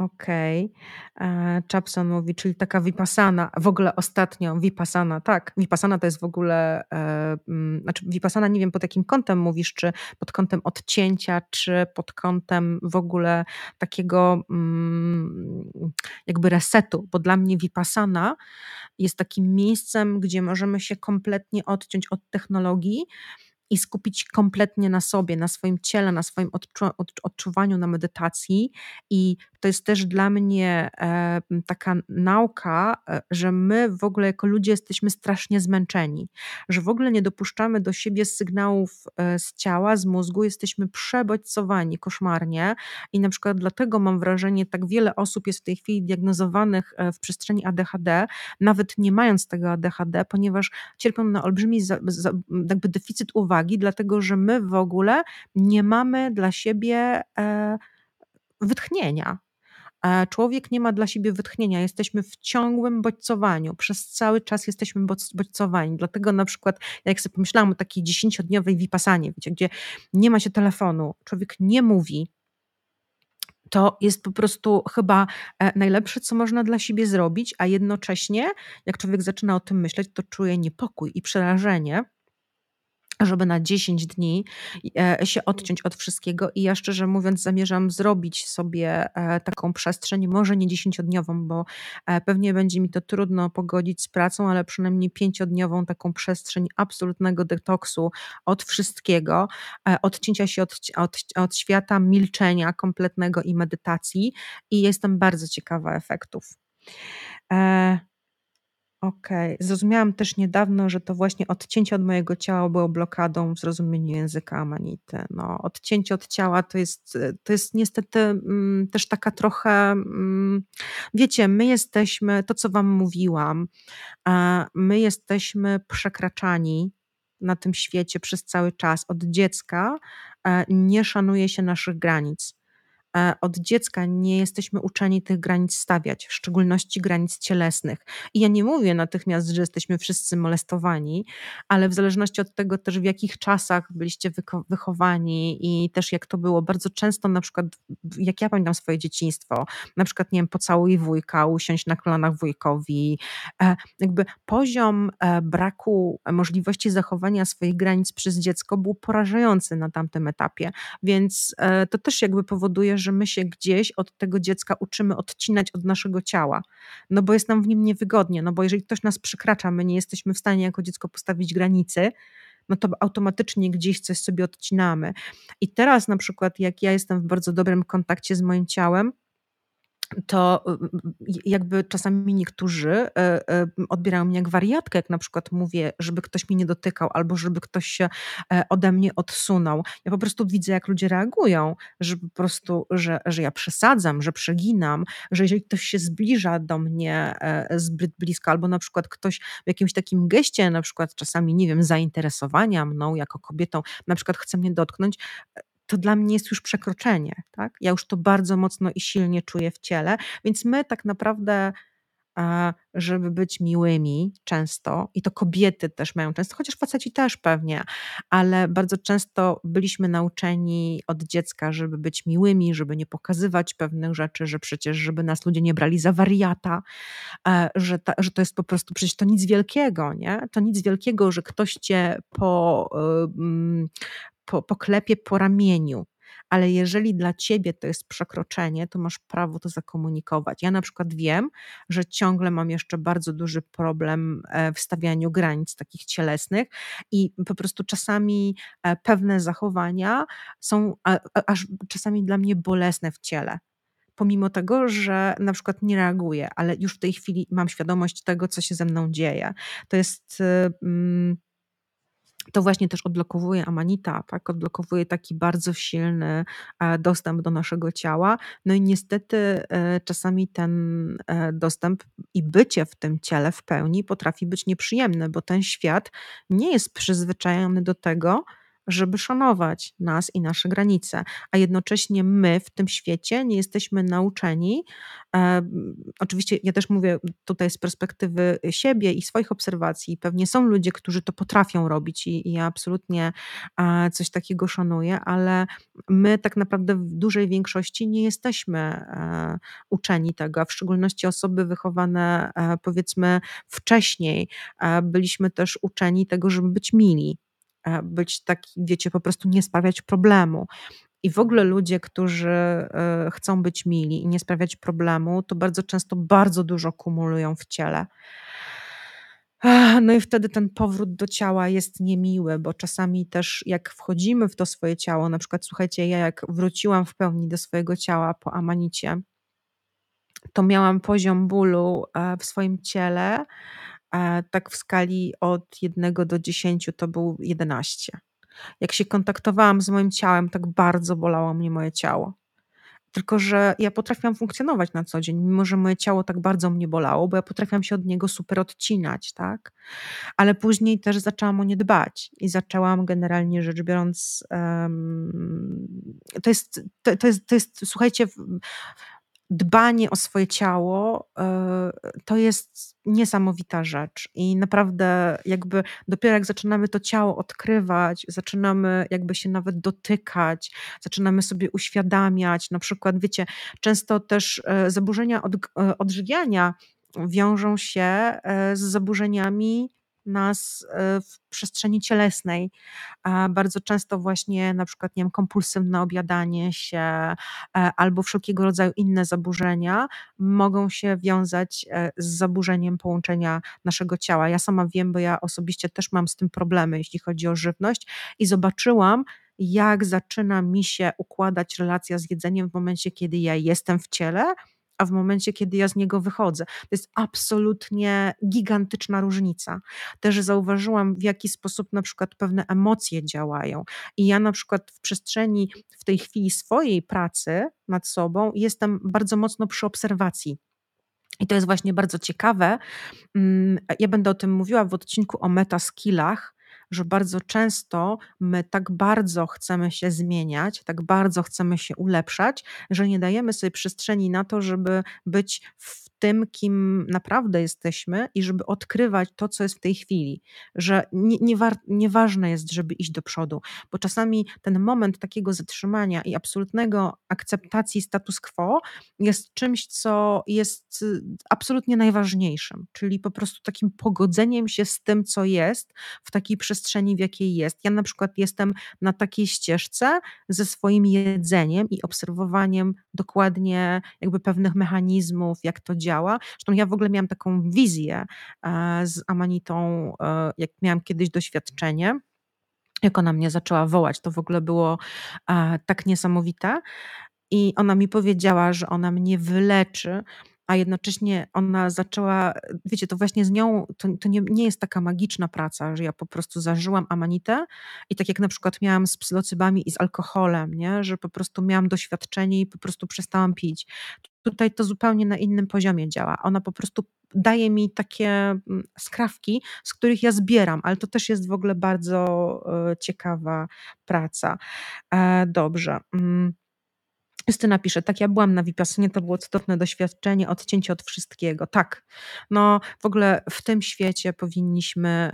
Okej. Okay. Chapson mówi, czyli taka vipassana, w ogóle ostatnio vipassana, tak, vipassana to jest w ogóle, e, mm, znaczy vipassana nie wiem pod jakim kątem mówisz, czy pod kątem odcięcia, czy pod kątem w ogóle takiego mm, jakby resetu, bo dla mnie vipassana jest takim miejscem, gdzie możemy się kompletnie odciąć od technologii, i skupić kompletnie na sobie, na swoim ciele, na swoim odczu odczuwaniu, na medytacji. I to jest też dla mnie e, taka nauka, e, że my w ogóle jako ludzie jesteśmy strasznie zmęczeni, że w ogóle nie dopuszczamy do siebie sygnałów e, z ciała, z mózgu, jesteśmy przebodźcowani koszmarnie i na przykład dlatego mam wrażenie, tak wiele osób jest w tej chwili diagnozowanych w przestrzeni ADHD, nawet nie mając tego ADHD, ponieważ cierpią na olbrzymi za, za, jakby deficyt uwagi, dlatego że my w ogóle nie mamy dla siebie e, wytchnienia. Człowiek nie ma dla siebie wytchnienia, jesteśmy w ciągłym bodźcowaniu, przez cały czas jesteśmy bodźcowani. Dlatego na przykład, jak sobie pomyślałam o takiej dziesięciodniowej wipasanie, gdzie nie ma się telefonu, człowiek nie mówi, to jest po prostu chyba e, najlepsze, co można dla siebie zrobić, a jednocześnie, jak człowiek zaczyna o tym myśleć, to czuje niepokój i przerażenie żeby na 10 dni e, się odciąć od wszystkiego. I ja szczerze mówiąc, zamierzam zrobić sobie e, taką przestrzeń, może nie dziesięciodniową, bo e, pewnie będzie mi to trudno pogodzić z pracą, ale przynajmniej pięciodniową taką przestrzeń absolutnego detoksu od wszystkiego, odcięcia się od, od, od świata, milczenia kompletnego i medytacji. I jestem bardzo ciekawa efektów. Okej. Zrozumiałam też niedawno, że to właśnie odcięcie od mojego ciała było blokadą w zrozumieniu języka amanity. No, odcięcie od ciała to jest, to jest niestety mm, też taka trochę, mm, wiecie, my jesteśmy, to co wam mówiłam, my jesteśmy przekraczani na tym świecie przez cały czas. Od dziecka nie szanuje się naszych granic. E, od dziecka nie jesteśmy uczeni tych granic stawiać, w szczególności granic cielesnych. I ja nie mówię natychmiast, że jesteśmy wszyscy molestowani, ale w zależności od tego też w jakich czasach byliście wychowani i też jak to było. Bardzo często na przykład, jak ja pamiętam swoje dzieciństwo, na przykład, nie wiem, pocałuj wujka, usiąść na kolanach wujkowi, e, jakby poziom e, braku możliwości zachowania swoich granic przez dziecko był porażający na tamtym etapie, więc to też jakby powoduje, że my się gdzieś od tego dziecka uczymy odcinać od naszego ciała, no bo jest nam w nim niewygodnie, no bo jeżeli ktoś nas przekracza, my nie jesteśmy w stanie jako dziecko postawić granicy, no to automatycznie gdzieś coś sobie odcinamy. I teraz na przykład, jak ja jestem w bardzo dobrym kontakcie z moim ciałem, to jakby czasami niektórzy e, e, odbierają mnie jak wariatkę, jak na przykład mówię, żeby ktoś mnie nie dotykał albo żeby ktoś się e, ode mnie odsunął. Ja po prostu widzę, jak ludzie reagują, że po prostu, że, że ja przesadzam, że przeginam, że jeżeli ktoś się zbliża do mnie zbyt blisko, albo na przykład ktoś w jakimś takim geście, na przykład czasami, nie wiem, zainteresowania mną jako kobietą, na przykład chce mnie dotknąć, to dla mnie jest już przekroczenie. Tak? Ja już to bardzo mocno i silnie czuję w ciele, więc my tak naprawdę żeby być miłymi często, i to kobiety też mają często, chociaż faceci też pewnie, ale bardzo często byliśmy nauczeni od dziecka, żeby być miłymi, żeby nie pokazywać pewnych rzeczy, że przecież, żeby nas ludzie nie brali za wariata, e, że, ta, że to jest po prostu, przecież to nic wielkiego, nie? To nic wielkiego, że ktoś cię po, po, poklepie po ramieniu, ale jeżeli dla ciebie to jest przekroczenie, to masz prawo to zakomunikować. Ja na przykład wiem, że ciągle mam jeszcze bardzo duży problem e, w stawianiu granic takich cielesnych i po prostu czasami e, pewne zachowania są aż czasami dla mnie bolesne w ciele pomimo tego, że na przykład nie reaguję, ale już w tej chwili mam świadomość tego, co się ze mną dzieje. To jest. Yy, to właśnie też odblokowuje amanita, tak? odblokowuje taki bardzo silny e, dostęp do naszego ciała. No i niestety e, czasami ten e, dostęp i bycie w tym ciele w pełni potrafi być nieprzyjemne, bo ten świat nie jest przyzwyczajony do tego, żeby szanować nas i nasze granice, a jednocześnie my w tym świecie nie jesteśmy nauczeni. E, oczywiście ja też mówię tutaj z perspektywy siebie i swoich obserwacji. Pewnie są ludzie, którzy to potrafią robić i, i ja absolutnie e, coś takiego szanuję, ale my tak naprawdę w dużej większości nie jesteśmy e, uczeni tego, a w szczególności osoby wychowane e, powiedzmy wcześniej e, byliśmy też uczeni tego, żeby być mili być taki, wiecie, po prostu nie sprawiać problemu. I w ogóle ludzie, którzy e, chcą być mili i nie sprawiać problemu, to bardzo często bardzo dużo kumulują w ciele. No i wtedy ten powrót do ciała jest niemiły, bo czasami też jak wchodzimy w to swoje ciało, na przykład słuchajcie, ja jak wróciłam w pełni do swojego ciała po amanicie, to miałam poziom bólu e, w swoim ciele, e, tak w skali od 1 do 10 to był 11. Jak się kontaktowałam z moim ciałem, tak bardzo bolało mnie moje ciało. Tylko, że ja potrafiłam funkcjonować na co dzień, mimo że moje ciało tak bardzo mnie bolało, bo ja potrafiłam się od niego super odcinać, tak? Ale później też zaczęłam o nie dbać i zaczęłam generalnie rzecz biorąc, um, to, jest, to, to, jest, to jest, słuchajcie, dbanie o swoje ciało e, to jest niesamowita rzecz. I naprawdę jakby dopiero jak zaczynamy to ciało odkrywać, zaczynamy jakby się nawet dotykać, zaczynamy sobie uświadamiać, na przykład wiecie, często też e, zaburzenia od, e, odżywiania wiążą się z zaburzeniami nas e, w przestrzeni cielesnej. Bardzo często właśnie na przykład nie wiem, kompulsywne obiadanie się e, albo wszelkiego rodzaju inne zaburzenia mogą się wiązać e, z zaburzeniem połączenia naszego ciała. Ja sama wiem, bo ja osobiście też mam z tym problemy, jeśli chodzi o żywność i zobaczyłam, jak zaczyna mi się układać relacja z jedzeniem w momencie, kiedy ja jestem w ciele, a w momencie, kiedy ja z niego wychodzę. To jest absolutnie gigantyczna różnica. Też zauważyłam, w jaki sposób na przykład pewne emocje działają. I ja na przykład w przestrzeni w tej chwili swojej pracy nad sobą jestem bardzo mocno przy obserwacji. I to jest właśnie bardzo ciekawe. Mm, ja będę o tym mówiła w odcinku o metaskillach, że bardzo często my tak bardzo chcemy się zmieniać, tak bardzo chcemy się ulepszać, że nie dajemy sobie przestrzeni na to, żeby być w tym, kim naprawdę jesteśmy i żeby odkrywać to, co jest w tej chwili. Że nie, nie war, nieważne jest, żeby iść do przodu, bo czasami ten moment takiego zatrzymania i absolutnego akceptacji status quo jest czymś, co jest y, absolutnie najważniejszym, czyli po prostu takim pogodzeniem się z tym, co jest w takiej przestrzeni, w jakiej jest. Ja na przykład jestem na takiej ścieżce ze swoim jedzeniem i obserwowaniem dokładnie jakby pewnych mechanizmów, jak to działa działa. Zresztą ja w ogóle miałam taką wizję e, z Amanitą, e, jak miałam kiedyś doświadczenie, jak ona mnie zaczęła wołać, to w ogóle było e, tak niesamowite. I ona mi powiedziała, że ona mnie wyleczy, a jednocześnie ona zaczęła, wiecie, to właśnie z nią, to, to nie, nie jest taka magiczna praca, że ja po prostu zażyłam amanitę i tak jak na przykład miałam z psylocybami i z alkoholem, nie? że po prostu miałam doświadczenie i po prostu przestałam pić. Tutaj to zupełnie na innym poziomie działa. Ona po prostu daje mi takie mm, skrawki, z których ja zbieram, ale to też jest w ogóle bardzo e, ciekawa praca. E, dobrze. Justyna pisze, tak ja byłam na Vipassanie, to było cudowne doświadczenie, odcięcie od wszystkiego. Tak, no w ogóle w tym świecie powinniśmy,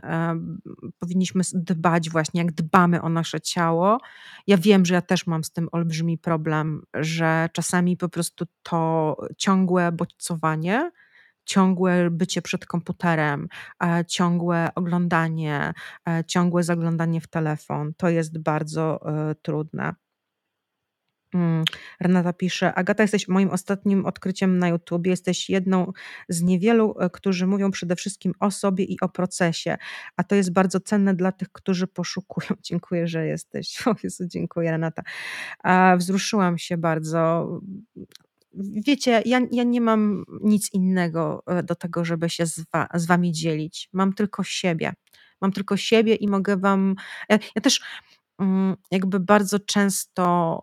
powinniśmy dbać właśnie, jak dbamy o nasze ciało. Ja wiem, że ja też mam z tym olbrzymi problem, że czasami po prostu to ciągłe bodźcowanie, ciągłe bycie przed komputerem, e, ciągłe oglądanie, e, ciągłe zaglądanie w telefon, to jest bardzo e, trudne. Mm, Renata pisze: Agata, jesteś moim ostatnim odkryciem na YouTube. Jesteś jedną z niewielu, e, którzy mówią przede wszystkim o sobie i o procesie, a to jest bardzo cenne dla tych, którzy poszukują. Dziękuję, że jesteś. O Jezu, dziękuję, Renata. Wzruszyłam się bardzo. Wiecie, ja, ja nie mam nic innego e, do tego, żeby się z, wa, z wami dzielić. Mam tylko siebie. Mam tylko siebie i mogę wam. Ja, ja też jakby bardzo często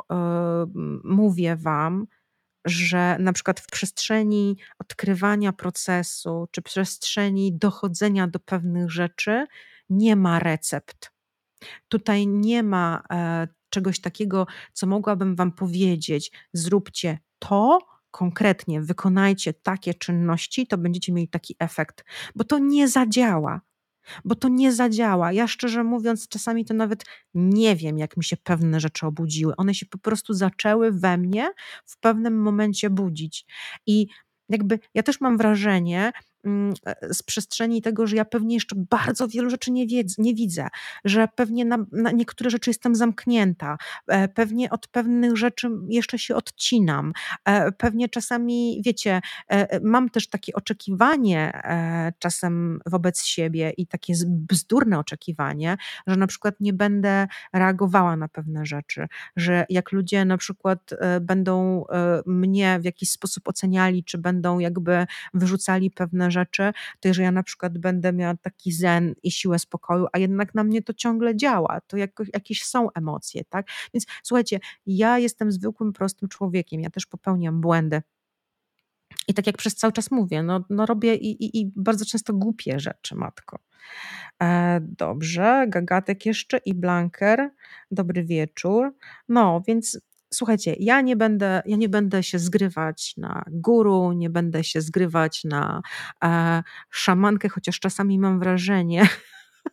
mówię Wam, że na przykład w przestrzeni odkrywania procesu, czy przestrzeni dochodzenia do pewnych rzeczy nie ma recept. Tutaj nie ma e, czegoś takiego, co mogłabym Wam powiedzieć: zróbcie to, konkretnie wykonajcie takie czynności, to będziecie mieli taki efekt, bo to nie zadziała bo to nie zadziała. Ja szczerze mówiąc, czasami to nawet nie wiem, jak mi się pewne rzeczy obudziły. One się po prostu zaczęły we mnie w pewnym momencie budzić. I jakby ja też mam wrażenie, z przestrzeni tego, że ja pewnie jeszcze bardzo wielu rzeczy nie, wiedz, nie widzę, że pewnie na, na niektóre rzeczy jestem zamknięta, e, pewnie od pewnych rzeczy jeszcze się odcinam, e, pewnie czasami, wiecie, mam też takie oczekiwanie czasem wobec siebie i takie bzdurne oczekiwanie, że na przykład nie będę reagowała na pewne rzeczy, że jak ludzie na przykład będą mnie w jakiś sposób oceniali, czy będą jakby wyrzucali pewne rzeczy, to jeżeli ja na przykład będę miała taki zen i siłę spokoju, a jednak na mnie to ciągle działa, to jakieś są emocje, tak? Więc słuchajcie, ja jestem zwykłym, prostym człowiekiem, ja też popełniam błędy. I tak jak przez cały czas mówię, no, no robię i, i, i bardzo często głupie rzeczy, matko. E, dobrze, Gagatek jeszcze i Blanker. Dobry wieczór. No, więc słuchajcie, ja nie będę, ja nie będę się zgrywać na guru, nie będę się zgrywać na e, szamankę, chociaż czasami mam wrażenie,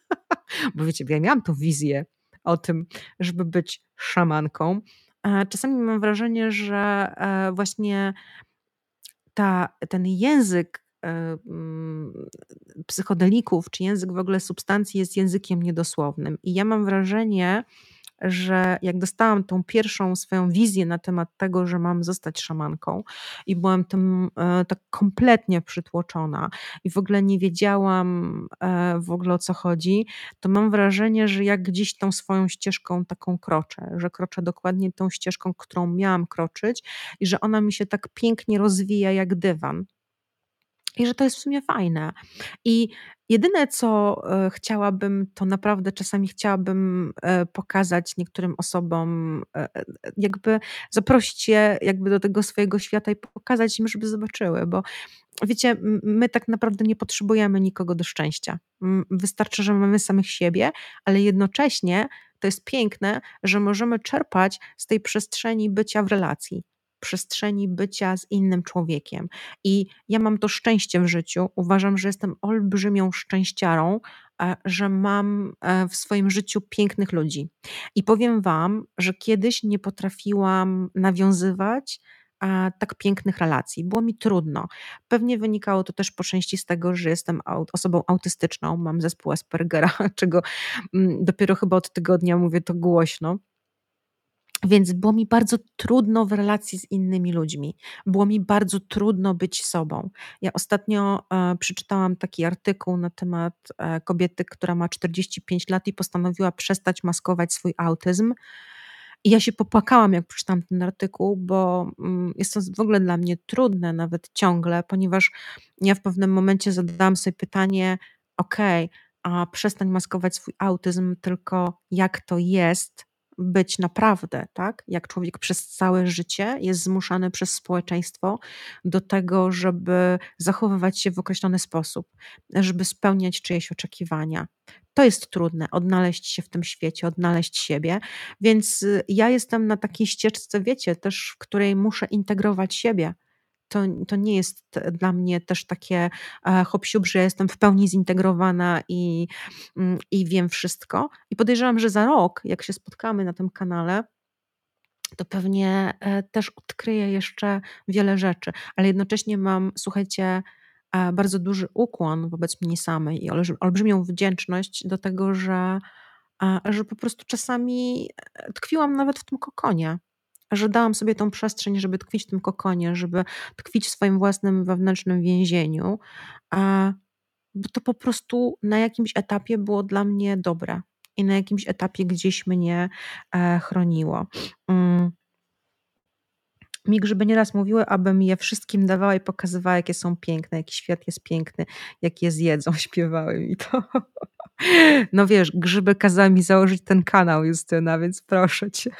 bo wiecie, ja miałam tą wizję o tym, żeby być szamanką. E, czasami mam wrażenie, że e, właśnie ta, ten język e, mm, psychodelików, czy język w ogóle substancji jest językiem niedosłownym. I ja mam wrażenie, że jak dostałam tą pierwszą swoją wizję na temat tego, że mam zostać szamanką i byłam tym e, tak kompletnie przytłoczona i w ogóle nie wiedziałam e, w ogóle o co chodzi, to mam wrażenie, że jak gdzieś tą swoją ścieżką taką kroczę, że kroczę dokładnie tą ścieżką, którą miałam kroczyć i że ona mi się tak pięknie rozwija jak dywan. I że to jest w sumie fajne. I jedyne, co e, chciałabym, to naprawdę czasami chciałabym e, pokazać niektórym osobom, e, jakby zaprosić je jakby do tego swojego świata i pokazać im, żeby zobaczyły, bo wiecie, my tak naprawdę nie potrzebujemy nikogo do szczęścia. Wystarczy, że mamy samych siebie, ale jednocześnie to jest piękne, że możemy czerpać z tej przestrzeni bycia w relacji przestrzeni bycia z innym człowiekiem. I ja mam to szczęście w życiu. Uważam, że jestem olbrzymią szczęściarą, e, że mam e, w swoim życiu pięknych ludzi. I powiem Wam, że kiedyś nie potrafiłam nawiązywać tak pięknych relacji. Było mi trudno. Pewnie wynikało to też po części z tego, że jestem osobą autystyczną, mam zespół Aspergera, czego mm, dopiero chyba od tygodnia mówię to głośno. Więc było mi bardzo trudno w relacji z innymi ludźmi. Było mi bardzo trudno być sobą. Ja ostatnio e, przeczytałam taki artykuł na temat e, kobiety, która ma 45 lat i postanowiła przestać maskować swój autyzm. I ja się popłakałam, jak przeczytałam ten artykuł, bo mm, jest to w ogóle dla mnie trudne, nawet ciągle, ponieważ ja w pewnym momencie zadałam sobie pytanie: OK, a przestań maskować swój autyzm, tylko jak to jest być naprawdę, tak? Jak człowiek przez całe życie jest zmuszany przez społeczeństwo do tego, żeby zachowywać się w określony sposób, żeby spełniać czyjeś oczekiwania. To jest trudne, odnaleźć się w tym świecie, odnaleźć siebie, więc y, ja jestem na takiej ścieżce, wiecie, też w której muszę integrować siebie to, to nie jest dla mnie też takie e, hop że jestem w pełni zintegrowana i, mm, i wiem wszystko. I podejrzewam, że za rok, jak się spotkamy na tym kanale, to pewnie e, też odkryję jeszcze wiele rzeczy, ale jednocześnie mam, słuchajcie, e, bardzo duży ukłon wobec mnie samej i olbrzymią wdzięczność do tego, że, że po prostu czasami tkwiłam nawet w tym kokonie że dałam sobie tą przestrzeń, żeby tkwić w tym kokonie, żeby tkwić w swoim własnym wewnętrznym więzieniu, bo to po prostu na jakimś etapie było dla mnie dobre i na jakimś etapie gdzieś mnie e, chroniło. Mm. Mi grzyby nieraz mówiły, abym je wszystkim dawała i pokazywała, jakie są piękne, jaki świat jest piękny, jak je zjedzą, śpiewały mi to. No wiesz, grzyby kazały mi założyć ten kanał, Justyna, więc proszę cię.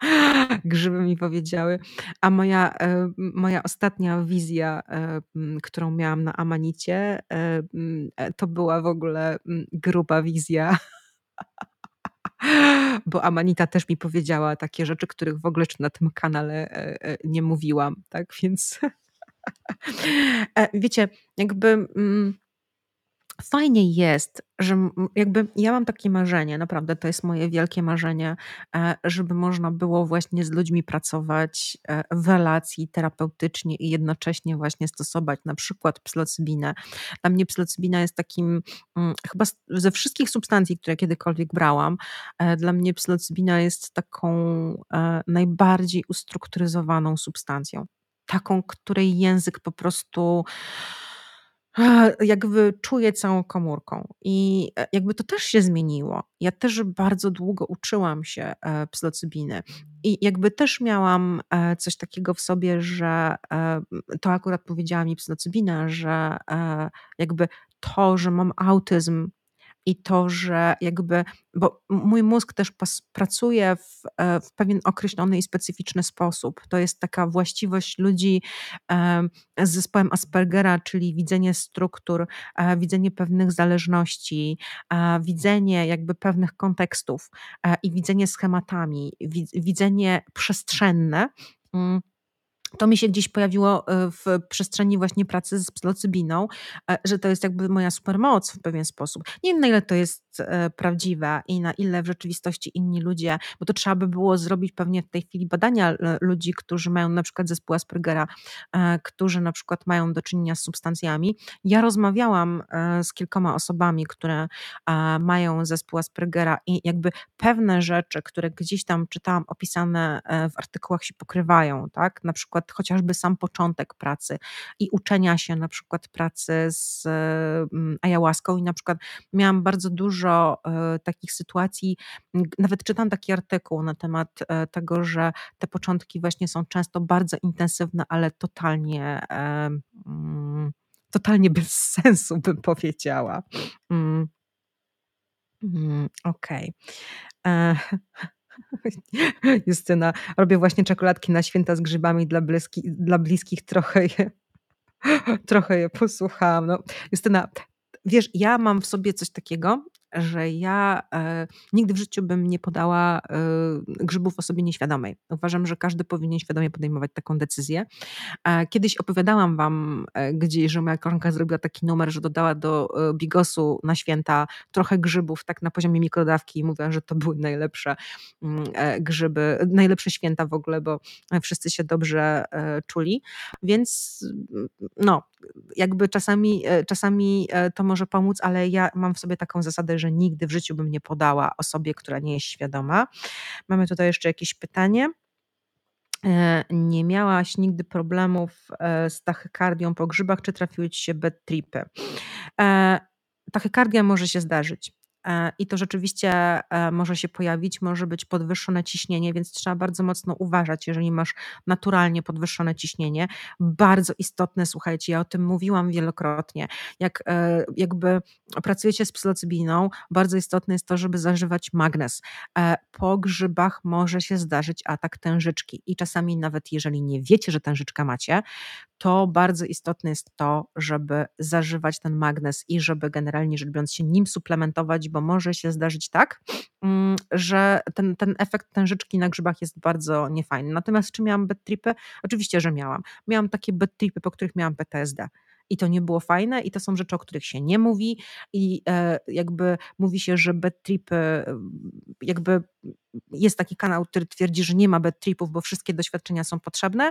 grzyby mi powiedziały. A moja, e, moja ostatnia wizja, e, którą miałam na Amanicie, e, to była w ogóle gruba wizja. Bo Amanita też mi powiedziała takie rzeczy, których w ogóle na tym kanale nie mówiłam, tak? Więc wiecie, jakby Fajnie jest, że jakby ja mam takie marzenie, naprawdę to jest moje wielkie marzenie, e, żeby można było właśnie z ludźmi pracować e, w relacji terapeutycznie i jednocześnie właśnie stosować na przykład psylocybinę. Dla mnie psylocybina jest takim, mm, chyba ze wszystkich substancji, które kiedykolwiek brałam, e, dla mnie psylocybina jest taką najbardziej ustrukturyzowaną substancją. Taką, której język po prostu jakby czuję całą komórką i e, jakby to też się zmieniło. Ja też bardzo długo uczyłam się e, psylocybiny i jakby też miałam e, coś takiego w sobie, że to akurat powiedziała mi psylocybina, że jakby to, że mam autyzm i to, że jakby, bo mój mózg też pracuje w, e, w, pewien określony i specyficzny sposób. To jest taka właściwość ludzi z zespołem Aspergera, czyli widzenie struktur, e, widzenie pewnych zależności, e, widzenie jakby pewnych kontekstów i widzenie schematami, widzenie przestrzenne mm, to mi się gdzieś pojawiło e, w przestrzeni właśnie pracy z psylocybiną, e, że to jest jakby moja supermoc w pewien sposób. Nie wiem na ile to jest e, prawdziwe i na ile w rzeczywistości inni ludzie, bo to trzeba by było zrobić pewnie w tej chwili badania ludzi, którzy mają na przykład zespół Aspergera, którzy na przykład mają do czynienia z substancjami. Ja rozmawiałam z kilkoma osobami, które mają zespół Aspergera i jakby pewne rzeczy, które gdzieś tam czytałam opisane w artykułach się pokrywają, tak? Na przykład przykład chociażby sam początek pracy i uczenia się na przykład pracy z mm, ayahuaską i na przykład miałam bardzo dużo e, takich sytuacji, nawet czytam taki artykuł na temat e, tego, że te początki właśnie są często bardzo intensywne, ale totalnie mm, totalnie bez sensu bym powiedziała. Mm. Okej. Okay. Justyna, robię właśnie czekoladki na święta z grzybami dla, bliski, dla bliskich, trochę je, trochę je posłuchałam. No, Justyna, wiesz, ja mam w sobie coś takiego, że ja e, nigdy w życiu bym nie podała e, grzybów osobie nieświadomej. Uważam, że każdy powinien świadomie podejmować taką decyzję. E, kiedyś opowiadałam wam e, gdzieś, że moja koleżanka zrobiła taki numer, że dodała do e, bigosu na święta trochę grzybów, tak na poziomie mikrodawki i mówiła, że to były najlepsze mm, e, grzyby, najlepsze święta w ogóle, bo wszyscy się dobrze czuli. Więc no, jakby czasami, czasami to może pomóc, ale ja mam w sobie taką zasadę, że nigdy w życiu bym nie podała osobie, która nie jest świadoma. Mamy tutaj jeszcze jakieś pytanie. E, nie miałaś nigdy problemów e, z tachykardią po grzybach, czy trafiły ci się bad tripy? E, tachykardia może się zdarzyć. E, i to rzeczywiście e, może się pojawić, może być podwyższone ciśnienie, więc trzeba bardzo mocno uważać, jeżeli masz naturalnie podwyższone ciśnienie. Bardzo istotne, słuchajcie, ja o tym mówiłam wielokrotnie, jak e, jakby pracujecie z psylocybiną, bardzo istotne jest to, żeby zażywać magnez. Po grzybach może się zdarzyć atak tężyczki i czasami nawet jeżeli nie wiecie, że tężyczka macie, to bardzo istotne jest to, żeby zażywać ten magnez i żeby generalnie rzecz biorąc się nim suplementować, bo może się zdarzyć tak, mm, że ten, ten efekt tężyczki na grzybach jest bardzo niefajny. Natomiast czy miałam bad tripy? Oczywiście, że miałam. Miałam takie bad tripy, po których miałam PTSD i to nie było fajne i to są rzeczy, o których się nie mówi i e, jakby mówi się, że bad tripy jakby jest taki kanał, który twierdzi, że nie ma bad tripów, bo wszystkie doświadczenia są potrzebne.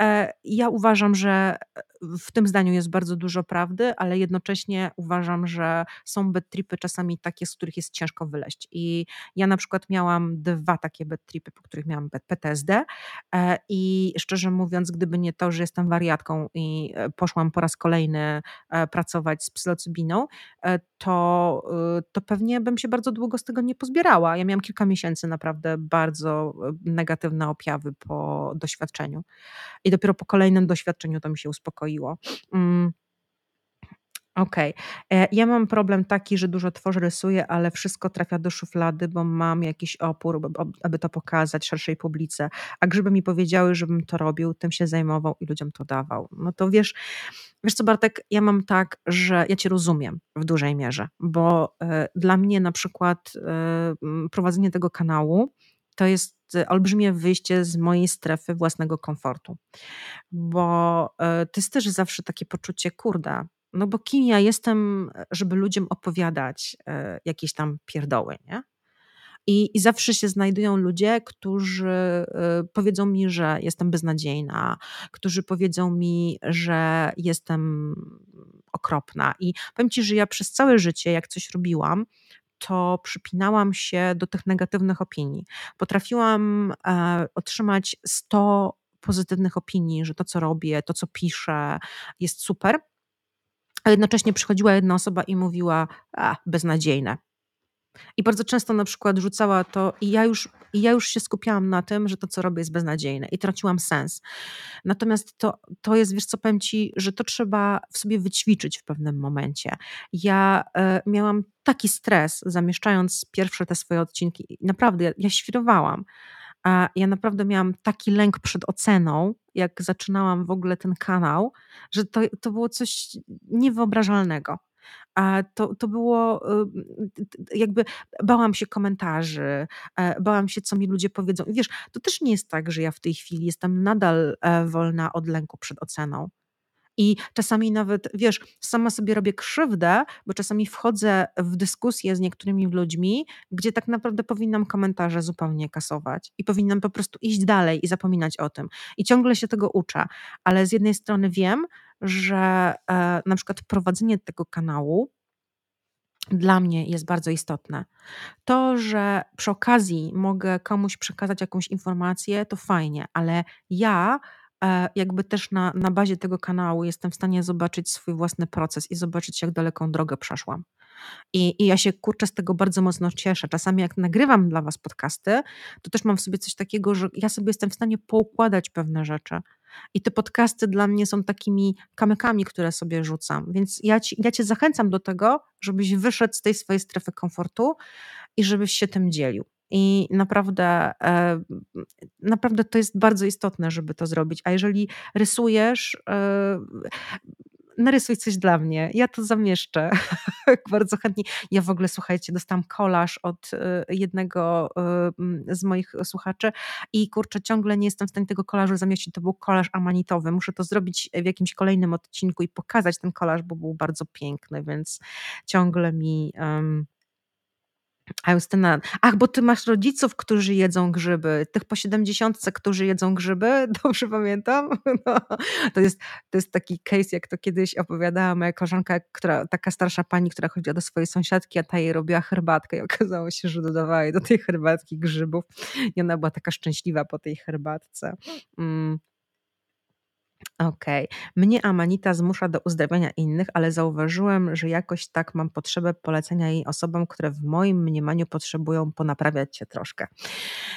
E, ja uważam, że w tym zdaniu jest bardzo dużo prawdy, ale jednocześnie uważam, że są bad tripy czasami takie, z których jest ciężko wyleść. I ja na przykład miałam dwa takie bad tripy, po których miałam PTSD e, i szczerze mówiąc, gdyby nie to, że jestem wariatką i e, poszłam po raz kolejny pracować z psylocybiną, to, to pewnie bym się bardzo długo z tego nie pozbierała. Ja miałam kilka miesięcy naprawdę bardzo negatywne objawy po doświadczeniu. I dopiero po kolejnym doświadczeniu to mi się uspokoiło. Okej. Okay. Ja mam problem taki, że dużo tworzę, rysuję, ale wszystko trafia do szuflady, bo mam jakiś opór, aby to pokazać szerszej publice. A grzyby mi powiedziały, żebym to robił, tym się zajmował i ludziom to dawał. No to wiesz, wiesz co Bartek, ja mam tak, że ja cię rozumiem w dużej mierze, bo y, dla mnie na przykład y, prowadzenie tego kanału to jest olbrzymie wyjście z mojej strefy własnego komfortu, bo y, to jest też zawsze takie poczucie, kurde, No bo kim ja jestem, żeby ludziom opowiadać e, jakieś tam pierdoły, nie? I, I zawsze się znajdują ludzie, którzy y, powiedzą mi, że jestem beznadziejna, którzy powiedzą mi, że jestem okropna. I powiem ci, że ja przez całe życie, jak coś robiłam, to przypinałam się do tych negatywnych opinii. Potrafiłam e, otrzymać 100 pozytywnych opinii, że to, co robię, to, co piszę, jest super. A jednocześnie przychodziła jedna osoba i mówiła, a, beznadziejne, i bardzo często na przykład rzucała to i ja już, i ja już się skupiałam na tym, że to, co robię jest beznadziejne i traciłam sens. Natomiast to, to jest, wiesz co, powiem Ci, że to trzeba w sobie wyćwiczyć w pewnym momencie. Ja e, miałam taki stres, zamieszczając pierwsze te swoje odcinki. Naprawdę, ja, ja świrowałam. A ja naprawdę miałam taki lęk przed oceną, jak zaczynałam w ogóle ten kanał, że to, to było coś niewyobrażalnego. A to, to było y, jakby bałam się komentarzy, e, bałam się, co mi ludzie powiedzą. I wiesz, to też nie jest tak, że ja w tej chwili jestem nadal e, wolna od lęku przed oceną. I czasami nawet, wiesz, sama sobie robię krzywdę, bo czasami wchodzę w dyskusję z niektórymi ludźmi, gdzie tak naprawdę powinnam komentarze zupełnie kasować i powinnam po prostu iść dalej i zapominać o tym. I ciągle się tego uczę, ale z jednej strony wiem, że e, na przykład prowadzenie tego kanału dla mnie jest bardzo istotne. To, że przy okazji mogę komuś przekazać jakąś informację, to fajnie, ale ja jakby też na, na bazie tego kanału jestem w stanie zobaczyć swój własny proces i zobaczyć, jak daleką drogę przeszłam. I, I ja się kurczę z tego bardzo mocno cieszę. Czasami jak nagrywam dla Was podcasty, to też mam w sobie coś takiego, że ja sobie jestem w stanie poukładać pewne rzeczy. I te podcasty dla mnie są takimi kamykami, które sobie rzucam. Więc ja, ci, ja Cię zachęcam do tego, żebyś wyszedł z tej swojej strefy komfortu i żebyś się tym dzielił. I naprawdę, e, naprawdę to jest bardzo istotne, żeby to zrobić. A jeżeli rysujesz, e, narysuj coś dla mnie, ja to zamieszczę bardzo chętnie. Ja w ogóle, słuchajcie, dostałam kolaż od y, jednego z moich słuchaczy i kurczę, ciągle nie jestem w stanie tego kolażu zamieścić, to był kolaż amanitowy, muszę to zrobić w jakimś kolejnym odcinku i pokazać ten kolaż, bo był bardzo piękny, więc ciągle mi... Um, a Justyna, ach, bo ty masz rodziców, którzy jedzą grzyby, tych po siedemdziesiątce, którzy jedzą grzyby, dobrze pamiętam? No, to, jest, to jest taki case, jak to kiedyś opowiadała moja koleżanka, która, taka starsza pani, która chodziła do swojej sąsiadki, a ta jej robiła herbatkę i okazało się, że dodawała jej do tej herbatki grzybów i ona była taka szczęśliwa po tej herbatce. Mm. Okej. Mnie Amanita zmusza do uzdrawiania innych, ale zauważyłem, że jakoś tak mam potrzebę polecenia jej osobom, które w moim mniemaniu potrzebują ponaprawiać się troszkę.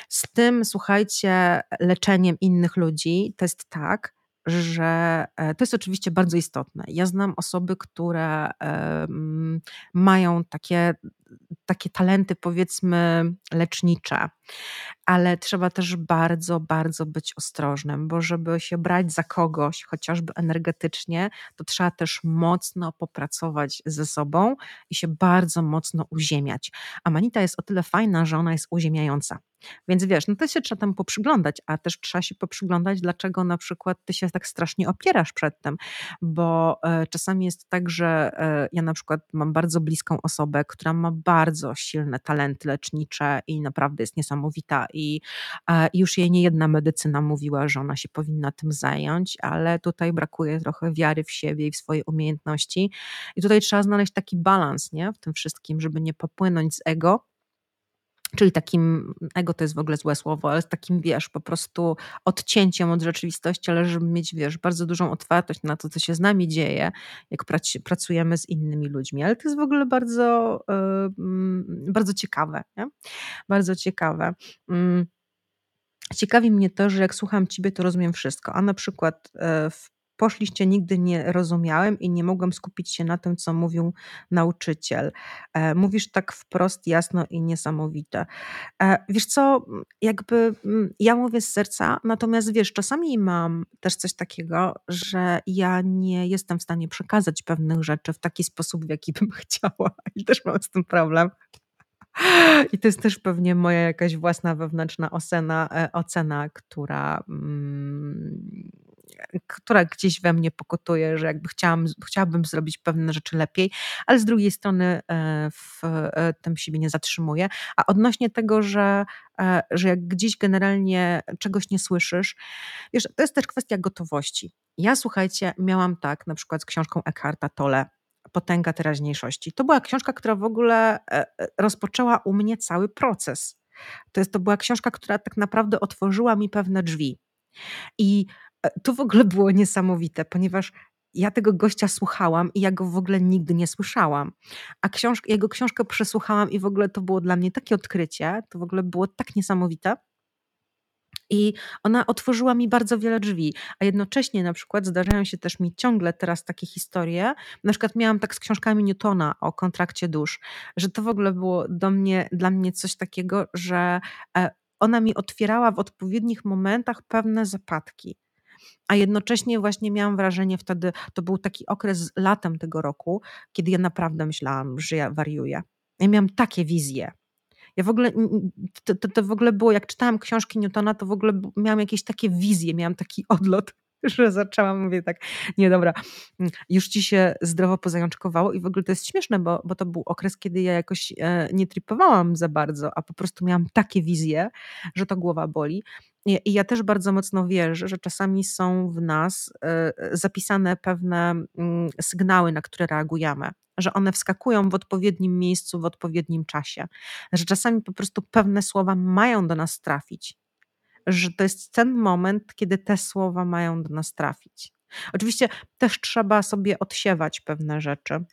Z tym, słuchajcie, leczeniem innych ludzi to jest tak, że e, to jest oczywiście bardzo istotne. Ja znam osoby, które mają takie, takie talenty, powiedzmy, lecznicze, ale trzeba też bardzo, bardzo być ostrożnym, bo żeby się brać za kogoś, chociażby energetycznie, to trzeba też mocno popracować ze sobą i się bardzo mocno uziemiać. A manita jest o tyle fajna, że ona jest uziemiająca. Więc wiesz, no to się trzeba tam poprzyglądać, a też trzeba się poprzyglądać, dlaczego na przykład ty się tak strasznie opierasz przed tym, bo e, czasami jest tak, że e, ja na przykład mam bardzo bliską osobę, która ma bardzo silne talenty lecznicze i naprawdę jest niesamowita i e, już jej nie jedna medycyna mówiła, że ona się powinna tym zająć, ale tutaj brakuje trochę wiary w siebie i w swoje umiejętności. I tutaj trzeba znaleźć taki balans, nie, w tym wszystkim, żeby nie popłynąć z ego, Czyli takim, ego to jest w ogóle złe słowo, ale takim, wiesz, po prostu odcięciem od rzeczywistości, ale żeby mieć, wiesz, bardzo dużą otwartość na to, co się z nami dzieje, jak pracujemy z innymi ludźmi. Ale to jest w ogóle bardzo, yy, bardzo ciekawe, nie? Bardzo ciekawe. Yy. Ciekawi mnie to, że jak słucham Ciebie, to rozumiem wszystko. A na przykład e, w poszliście nigdy nie rozumiałem i nie mogłem skupić się na tym, co mówił nauczyciel. E, mówisz tak wprost, jasno i niesamowite. E, wiesz co, jakby mm, ja mówię z serca, natomiast wiesz, czasami mam też coś takiego, że ja nie jestem w stanie przekazać pewnych rzeczy w taki sposób, w jaki bym chciała i też mam z tym problem. I to jest też pewnie moja jakaś własna wewnętrzna ocena, e, ocena która, mm, która gdzieś we mnie pokutuje, że jakby chciałam, chciałabym zrobić pewne rzeczy lepiej, ale z drugiej strony e, w tym siebie nie zatrzymuję. A odnośnie tego, że, że jak gdzieś generalnie czegoś nie słyszysz, wiesz, to jest też kwestia gotowości. Ja słuchajcie, miałam tak na przykład z książką Eckharta Tolle, Potęga teraźniejszości. To była książka, która w ogóle rozpoczęła u mnie cały proces to, jest, to była książka, która tak naprawdę otworzyła mi pewne drzwi. I e, to w ogóle było niesamowite, ponieważ ja tego gościa słuchałam i ja go w ogóle nigdy nie słyszałam. A książ jego książkę przesłuchałam i w ogóle to było dla mnie takie odkrycie, to w ogóle było tak niesamowite. I ona otworzyła mi bardzo wiele drzwi, a jednocześnie na przykład zdarzają się też mi ciągle teraz takie historie. Na przykład miałam tak z książkami Newtona o kontrakcie dusz, że to w ogóle było do mnie, dla mnie coś takiego, że e, ona mi otwierała w odpowiednich momentach pewne zapadki. A jednocześnie właśnie miałam wrażenie wtedy, to był taki okres latem tego roku, kiedy ja naprawdę myślałam, że ja wariuję. Ja miałam takie wizje, ja w ogóle, to, to, to w ogóle było, jak czytałam książki Newtona, to w ogóle miałam jakieś takie wizje, miałam taki odlot, że zaczęłam, mówię tak, nie dobra, mm, już ci się zdrowo pozajączkowało i w ogóle to jest śmieszne, bo, bo to był okres, kiedy ja jakoś e, nie tripowałam za bardzo, a po prostu miałam takie wizje, że to głowa boli. I, ja też bardzo mocno wierzę, że czasami są w nas e, zapisane pewne mm, sygnały, na które reagujemy że one wskakują w odpowiednim miejscu, w odpowiednim czasie, że czasami po prostu pewne słowa mają do nas trafić, że to jest ten moment, kiedy te słowa mają do nas trafić. Oczywiście też trzeba sobie odsiewać pewne rzeczy.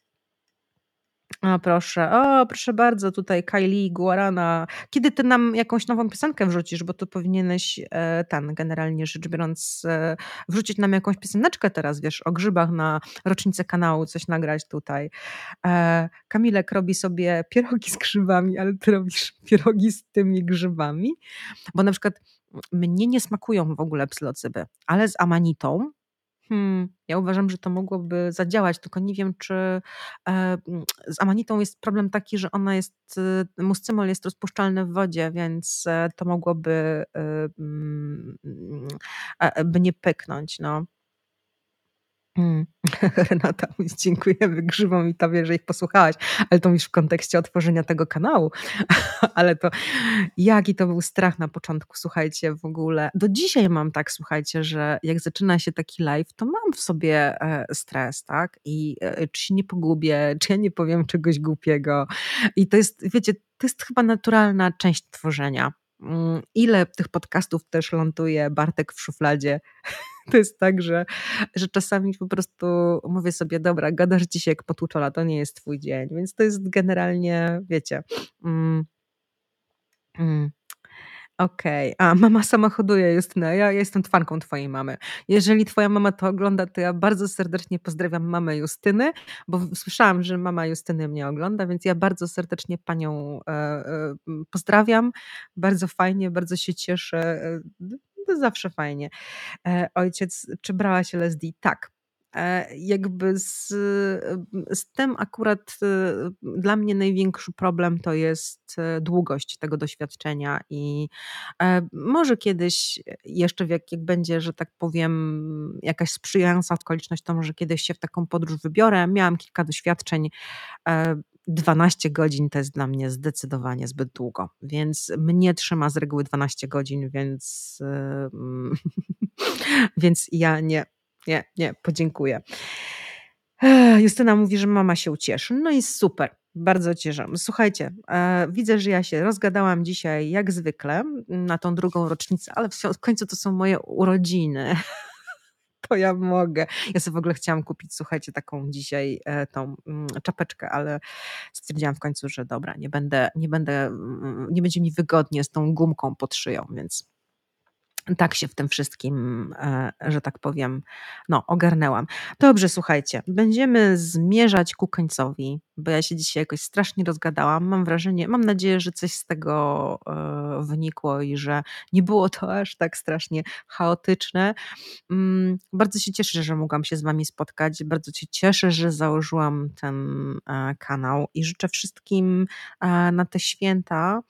O proszę, o proszę bardzo, tutaj Kylie Guarana. Kiedy ty nam jakąś nową piosenkę wrzucisz, bo tu powinieneś e, ten, generalnie rzecz biorąc, e, wrzucić nam jakąś pioseneczkę teraz, wiesz, o grzybach na rocznicę kanału, coś nagrać tutaj. E, Kamilek robi sobie pierogi z grzybami, ale ty robisz pierogi z tymi grzybami, bo na przykład mnie nie smakują w ogóle psylocyby, ale z amanitą Hmm, ja uważam, że to mogłoby zadziałać, tylko nie wiem, czy e, mm, z amanitą jest problem taki, że ona jest, y, muscymol jest rozpuszczalny w wodzie, więc e, to mogłoby y, mm, e, by nie pyknąć. No. Mm. Renata mówi, dziękujemy grzybom i tobie, że ich posłuchałaś, ale to już w kontekście otworzenia tego kanału, ale to jaki to był strach na początku, słuchajcie, w ogóle. Do dzisiaj mam tak, słuchajcie, że jak zaczyna się taki live, to mam w sobie e, stres, tak? I e, czy się nie pogubię, czy ja nie powiem czegoś głupiego. I to jest, wiecie, to jest chyba naturalna część tworzenia. Mm, ile tych podcastów też ląduje Bartek w szufladzie? To jest tak, że, że czasami po prostu mówię sobie, dobra, gadasz dzisiaj jak potłuczona, to nie jest twój dzień. Więc to jest generalnie, wiecie... Mm, mm, Okej, a mama sama hoduje Justyna, ja, ja jestem fanką twojej mamy. Jeżeli twoja mama to ogląda, to ja bardzo serdecznie pozdrawiam mamę Justyny, bo słyszałam, że mama Justyny mnie ogląda, więc ja bardzo serdecznie panią e, e, pozdrawiam. Bardzo fajnie, bardzo się cieszę. E, to zawsze fajnie. E, ojciec, czy brałaś LSD? Tak. E, jakby z, z tym akurat e, dla mnie największy problem to jest długość tego doświadczenia i może kiedyś jeszcze jak, jak będzie, że tak powiem, jakaś sprzyjająca okoliczność, to może kiedyś się w taką podróż wybiorę. Miałam kilka doświadczeń 12 godzin to jest dla mnie zdecydowanie zbyt długo, więc mnie trzyma z reguły 12 godzin, więc, więc ja nie, nie, nie, podziękuję. Justyna mówi, że mama się ucieszy. No i super. Bardzo cieszę. Słuchajcie, e, widzę, że ja się rozgadałam dzisiaj jak zwykle na tą drugą rocznicę, ale w końcu to są moje urodziny. to ja mogę. Ja sobie w ogóle chciałam kupić, słuchajcie, taką dzisiaj e, tą mm, czapeczkę, ale stwierdziłam w końcu, że dobra, nie będę, nie będę, mm, nie będzie mi wygodnie z tą gumką pod szyją, więc tak się w tym wszystkim, e, że tak powiem, no, ogarnęłam. Dobrze, słuchajcie, będziemy zmierzać ku końcowi, bo ja się dzisiaj jakoś strasznie rozgadałam. Mam wrażenie, mam nadzieję, że coś z tego e, wynikło i że nie było to aż tak strasznie chaotyczne. Mm, bardzo się cieszę, że mogłam się z Wami spotkać. Bardzo się cieszę, że założyłam ten e, kanał i życzę wszystkim na te święta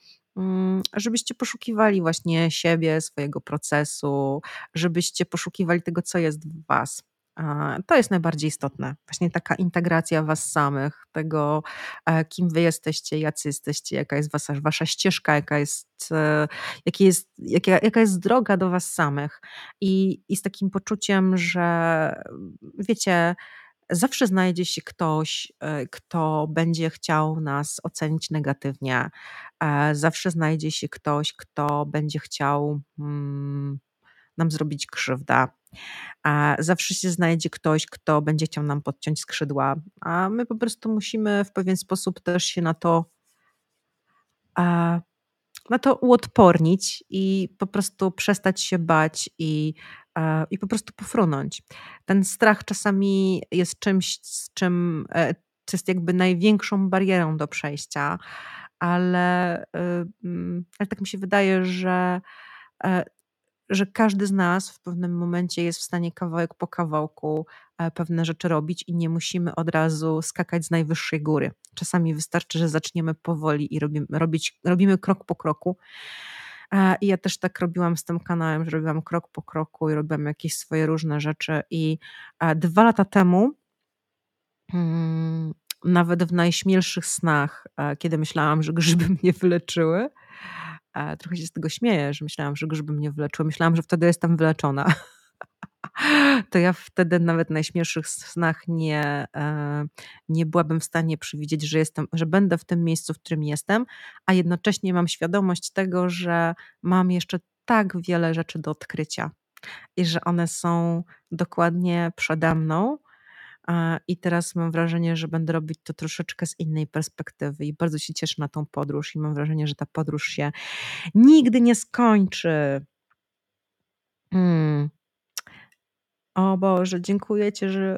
żebyście poszukiwali właśnie siebie, swojego procesu, żebyście poszukiwali tego, co jest w Was. To jest najbardziej istotne. Właśnie taka integracja Was samych, tego, e, kim Wy jesteście, jacy jesteście, jaka jest Wasza, wasza ścieżka, jaka jest, e, jaki jest, jaka, jaka jest droga do Was samych. I, I z takim poczuciem, że wiecie, zawsze znajdzie się ktoś, e, kto będzie chciał nas ocenić negatywnie. Zawsze znajdzie się ktoś, kto będzie chciał nam zrobić krzywdę. Zawsze się znajdzie ktoś, kto będzie chciał nam podciąć skrzydła, a my po prostu musimy w pewien sposób też się na to na to uodpornić i po prostu przestać się bać i, i po prostu pofrunąć. Ten strach czasami jest czymś, z czym e, jest jakby największą barierą do przejścia, ale, y, mm, ale tak mi się wydaje, że e, że każdy z nas w pewnym momencie jest w stanie kawałek po kawałku e, pewne rzeczy robić i nie musimy od razu skakać z najwyższej góry. Czasami wystarczy, że zaczniemy powoli i robimy, robić, robimy krok po kroku. E, I ja też tak robiłam z tym kanałem, że robiłam krok po kroku i robiłam jakieś swoje różne rzeczy. I e, dwa lata temu, hmm, nawet w najśmielszych snach, kiedy myślałam, że grzyby mnie wyleczyły, trochę się z tego śmieję, że myślałam, że grzyby mnie wyleczyły. Myślałam, że wtedy jestem wyleczona. to ja wtedy nawet w najśmielszych snach nie, e, nie byłabym w stanie przewidzieć, że, jestem, że będę w tym miejscu, w którym jestem, a jednocześnie mam świadomość tego, że mam jeszcze tak wiele rzeczy do odkrycia i że one są dokładnie przede mną i teraz mam wrażenie, że będę robić to troszeczkę z innej perspektywy i bardzo się cieszę na tą podróż i mam wrażenie, że ta podróż się nigdy nie skończy. Hmm. O Boże, dziękuję Ci, że.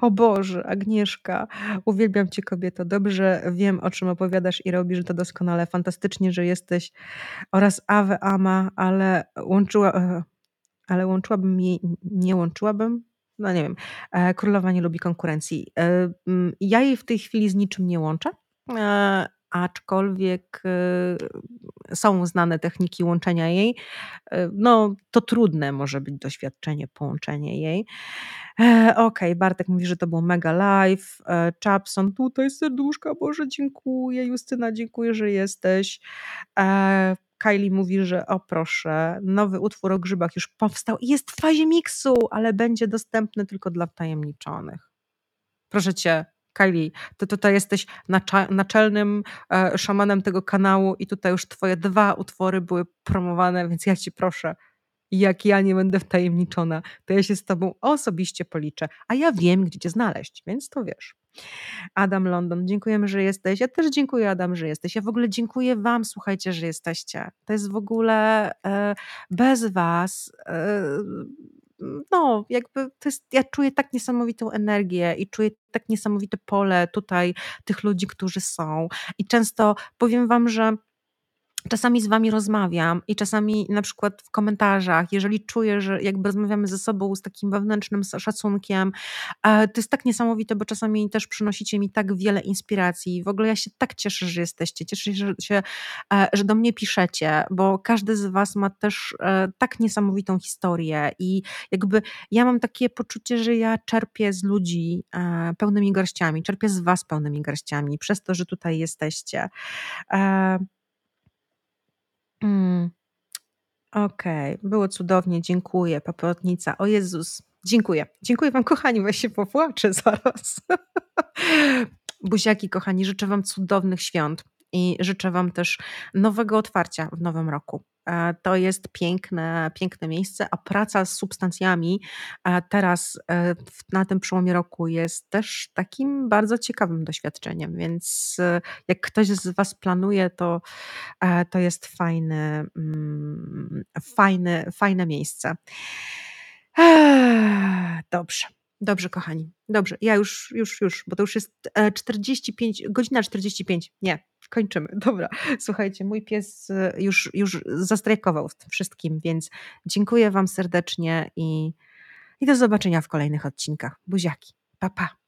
O Boże, Agnieszka, uwielbiam Cię kobieto. Dobrze wiem, o czym opowiadasz i robisz to doskonale. Fantastycznie, że jesteś. Oraz Awe Ama, ale łączyła. E, ale łączyłabym jej. Nie łączyłabym? no nie wiem, e, królowa nie lubi konkurencji. E, ja jej w tej chwili z niczym nie łączę, aczkolwiek są znane techniki łączenia jej. No, to trudne może być doświadczenie, połączenie jej. Okej, okay, Bartek mówi, że to był mega live. Chapson, tutaj serduszka, Boże, dziękuję. Justyna, dziękuję, że jesteś. Kylie mówi, że o proszę, nowy utwór o grzybach już powstał i jest w fazie miksu, ale będzie dostępny tylko dla wtajemniczonych. Proszę cię, Kylie, ty tutaj jesteś naczelnym e, szamanem tego kanału i tutaj już twoje dwa utwory były promowane, więc ja ci proszę, jak ja nie będę wtajemniczona, to ja się z tobą osobiście policzę, a ja wiem, gdzie cię znaleźć, więc to wiesz. Adam London, dziękujemy, że jesteś. Ja też dziękuję, Adam, że jesteś. Ja w ogóle dziękuję Wam, słuchajcie, że jesteście. To jest w ogóle e, bez Was. E, no, jakby to jest, ja czuję tak niesamowitą energię i czuję tak niesamowite pole tutaj tych ludzi, którzy są. I często powiem Wam, że czasami z wami rozmawiam i czasami na przykład w komentarzach, jeżeli czuję, że jakby rozmawiamy ze sobą z takim wewnętrznym szacunkiem, e, to jest tak niesamowite, bo czasami też przynosicie mi tak wiele inspiracji. W ogóle ja się tak cieszę, że jesteście, cieszę się, e, że do mnie piszecie, bo każdy z was ma też e, tak niesamowitą historię i jakby ja mam takie poczucie, że ja czerpię z ludzi pełnymi garściami, czerpię z was pełnymi garściami, przez to, że tutaj jesteście. Mm. Okej, było cudownie, dziękuję. Paprotnica. O Jezus, dziękuję. Dziękuję wam kochani, weź się popłaczę zaraz. Buziaki kochani, życzę wam cudownych świąt i życzę wam też nowego otwarcia w nowym roku. E, to jest piękne, piękne miejsce, a praca z substancjami e, teraz e, na tym przełomie roku jest też takim bardzo ciekawym doświadczeniem, więc jak ktoś z Was planuje, to, to jest fajne, mm, fajne, fajne miejsce. Dobrze. Dobrze, kochani. Dobrze, ja już, już, już, bo to już jest 45, godzina 45. Nie, kończymy. Dobra, słuchajcie, mój pies e, już, już zastrajkował w tym wszystkim, więc dziękuję Wam serdecznie i, i do zobaczenia w kolejnych odcinkach. Buziaki. Pa, pa.